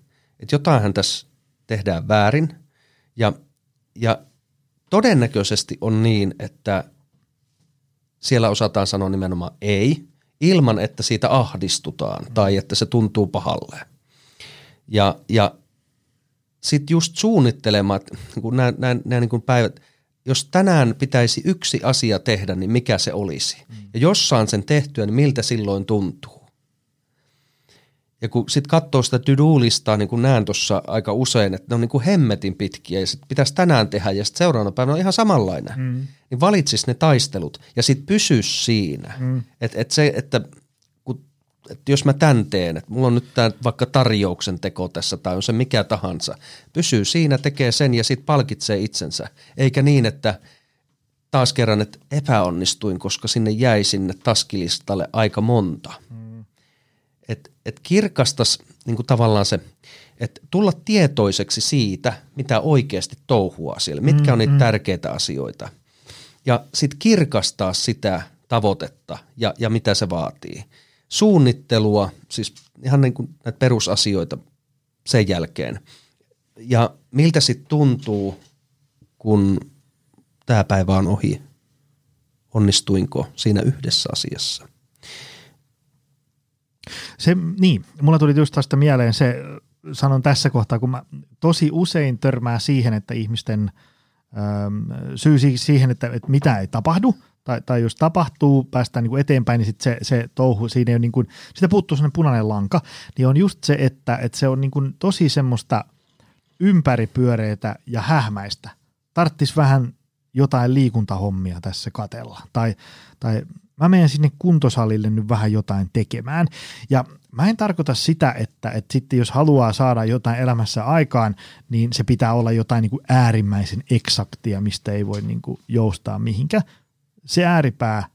että jotainhan tässä tehdään väärin, ja, ja todennäköisesti on niin, että siellä osataan sanoa nimenomaan ei, ilman että siitä ahdistutaan tai että se tuntuu pahalle. Ja, ja sitten just suunnittelemaan, kun nämä, nämä, nämä niin kuin päivät, jos tänään pitäisi yksi asia tehdä, niin mikä se olisi? Mm. Ja jos saan sen tehtyä, niin miltä silloin tuntuu? Ja kun sitten katsoo sitä to-do-listaa, niin kuin näen tuossa aika usein, että ne on niin kuin hemmetin pitkiä ja sitten pitäisi tänään tehdä ja sitten seuraavana päivänä on ihan samanlainen. Mm. Niin valitsis ne taistelut ja sitten pysy siinä. Mm. Että et se, että kun, et jos mä tän teen, että mulla on nyt tää vaikka tarjouksen teko tässä tai on se mikä tahansa, pysyy siinä, tekee sen ja sitten palkitsee itsensä. Eikä niin, että taas kerran, että epäonnistuin, koska sinne jäi sinne taskilistalle aika monta. Mm että et kirkastas niin kuin tavallaan se, että tulla tietoiseksi siitä, mitä oikeasti touhua siellä, mitkä on niitä mm-hmm. tärkeitä asioita. Ja sitten kirkastaa sitä tavoitetta ja, ja mitä se vaatii. Suunnittelua, siis ihan niin kuin näitä perusasioita sen jälkeen. Ja miltä sitten tuntuu, kun tämä päivä on ohi? Onnistuinko siinä yhdessä asiassa? Se, niin, mulla tuli just tästä mieleen se, sanon tässä kohtaa, kun mä tosi usein törmää siihen, että ihmisten äm, syy siihen, että, että mitä ei tapahdu, tai, tai jos tapahtuu, päästään niin kuin eteenpäin, niin sit se, se touhu, siinä ei niin kuin, sitä puuttuu sellainen punainen lanka, niin on just se, että, että se on niin kuin tosi semmoista ympäripyöreitä ja hähmäistä. Tarttis vähän jotain liikuntahommia tässä katella. Tai, tai mä menen sinne kuntosalille nyt vähän jotain tekemään. Ja mä en tarkoita sitä, että, että sitten jos haluaa saada jotain elämässä aikaan, niin se pitää olla jotain niin kuin äärimmäisen eksaktia, mistä ei voi niin kuin joustaa mihinkä. Se ääripää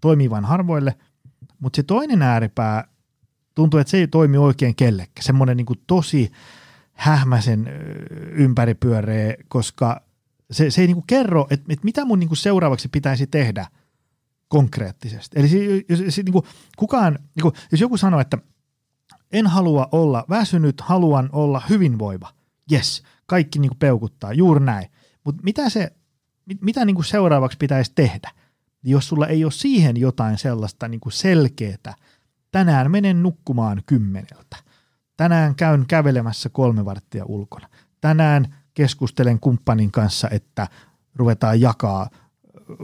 toimii vain harvoille, mutta se toinen ääripää tuntuu, että se ei toimi oikein kellekään. Semmoinen niin kuin tosi hähmäisen ympäripyöreä, koska se, se ei niin kuin kerro, että, että mitä mun niin kuin seuraavaksi pitäisi tehdä – konkreettisesti. Eli jos, jos, niin kuin kukaan, niin kuin, jos joku sanoo, että en halua olla väsynyt, haluan olla hyvinvoiva. Yes, kaikki niin kuin peukuttaa, juuri näin. Mutta mitä, se, mit, mitä niin kuin seuraavaksi pitäisi tehdä, jos sulla ei ole siihen jotain sellaista niin kuin selkeää, tänään menen nukkumaan kymmeneltä, tänään käyn kävelemässä kolme varttia ulkona, tänään keskustelen kumppanin kanssa, että ruvetaan jakaa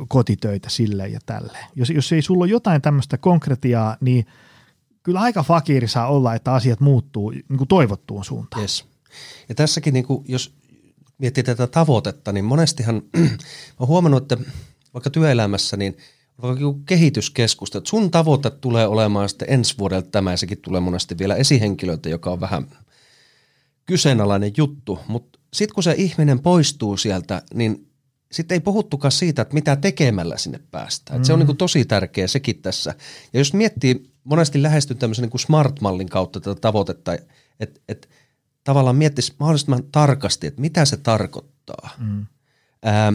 kotitöitä sille ja tälle. Jos, jos ei sulla ole jotain tämmöistä konkretiaa, niin kyllä aika fakiri saa olla, että asiat muuttuu niin kuin toivottuun suuntaan. Yes. Ja tässäkin, niin kuin, jos miettii tätä tavoitetta, niin monestihan olen huomannut, että vaikka työelämässä, niin vaikka kehityskeskusta, että sun tavoite tulee olemaan sitten ensi vuodelta tämä, ja sekin tulee monesti vielä esihenkilöitä, joka on vähän kyseenalainen juttu, mutta sitten kun se ihminen poistuu sieltä, niin sitten ei puhuttukaan siitä, että mitä tekemällä sinne päästään. Mm. se on niin kuin tosi tärkeä sekin tässä. Ja jos miettii, monesti lähestyy tämmöisen niin kuin smart-mallin kautta tätä tavoitetta, että, että tavallaan miettisi mahdollisimman tarkasti, että mitä se tarkoittaa. Mm. Ähm,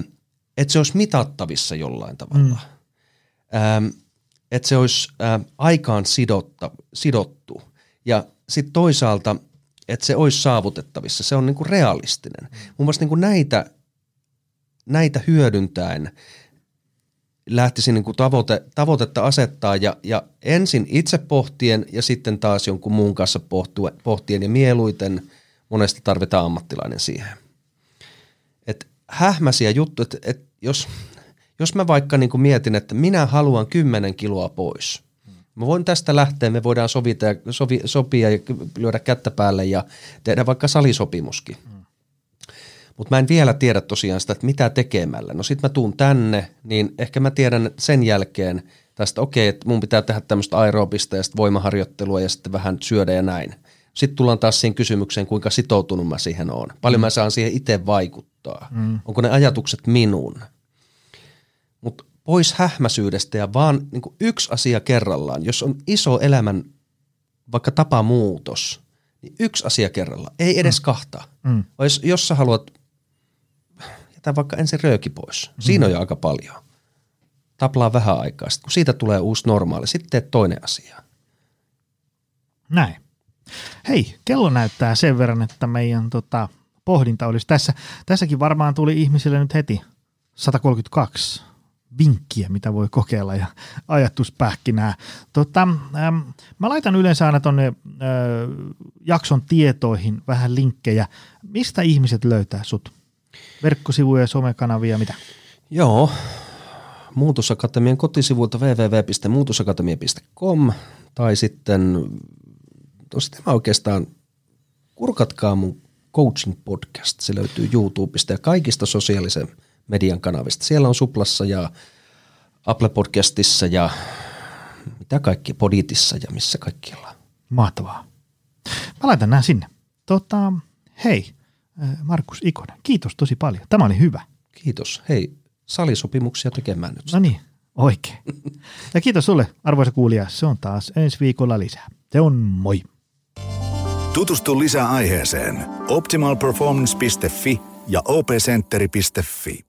että se olisi mitattavissa jollain tavalla. Mm. Ähm, että se olisi äh, aikaan sidotta, sidottu. Ja sitten toisaalta, että se olisi saavutettavissa. Se on niin kuin realistinen. Mm. Mun mielestä niin kuin näitä, näitä hyödyntäen lähtisin niin kuin tavoite, tavoitetta asettaa ja, ja ensin itse pohtien ja sitten taas jonkun muun kanssa pohtien ja mieluiten – monesti tarvitaan ammattilainen siihen. Et hähmäsiä juttuja, että et jos, jos mä vaikka niin mietin, että minä haluan 10 kiloa pois, mä voin tästä lähteä, me voidaan sovita ja, sovi, sopia ja lyödä kättä päälle ja tehdä vaikka salisopimuskin. Mm. Mutta mä en vielä tiedä tosiaan sitä, että mitä tekemällä. No sit mä tuun tänne, niin ehkä mä tiedän sen jälkeen tästä, okei, että mun pitää tehdä tämmöistä aerobista ja sitten voimaharjoittelua ja sitten vähän syödä ja näin. Sitten tullaan taas siihen kysymykseen, kuinka sitoutunut mä siihen on. Paljon mm. mä saan siihen itse vaikuttaa. Mm. Onko ne ajatukset minun? Mutta pois hähmäsyydestä ja vaan niin yksi asia kerrallaan. Jos on iso elämän vaikka tapamuutos, niin yksi asia kerrallaan. Ei edes mm. kahta. Mm. Jos, jos sä haluat jätä vaikka ensin rööki pois. Siinä on jo aika paljon. Taplaa vähän aikaa. Sitten kun siitä tulee uusi normaali, sitten teet toinen asia. Näin. Hei, kello näyttää sen verran, että meidän tota, pohdinta olisi tässä. Tässäkin varmaan tuli ihmisille nyt heti 132 vinkkiä, mitä voi kokeilla ja ajatuspähkinää. Tota, ähm, mä laitan yleensä aina tuonne jakson tietoihin vähän linkkejä. Mistä ihmiset löytää sut? Verkkosivuja, somekanavia, mitä? Joo, Muutosakatemian kotisivuilta www.muutosakatemia.com tai sitten sitten mä oikeastaan, kurkatkaa mun coaching podcast, se löytyy YouTubesta ja kaikista sosiaalisen median kanavista. Siellä on Suplassa ja Apple Podcastissa ja mitä kaikki, Poditissa ja missä kaikkialla. Mahtavaa. Mä laitan nämä sinne. Tota, hei, Markus Ikonen, kiitos tosi paljon. Tämä oli hyvä. Kiitos. Hei, salisopimuksia tekemään nyt. No niin, oikein. Ja kiitos sulle, arvoisa kuulija. Se on taas ensi viikolla lisää. Se on moi. Tutustu lisää aiheeseen optimalperformance.fi ja opcenteri.fi.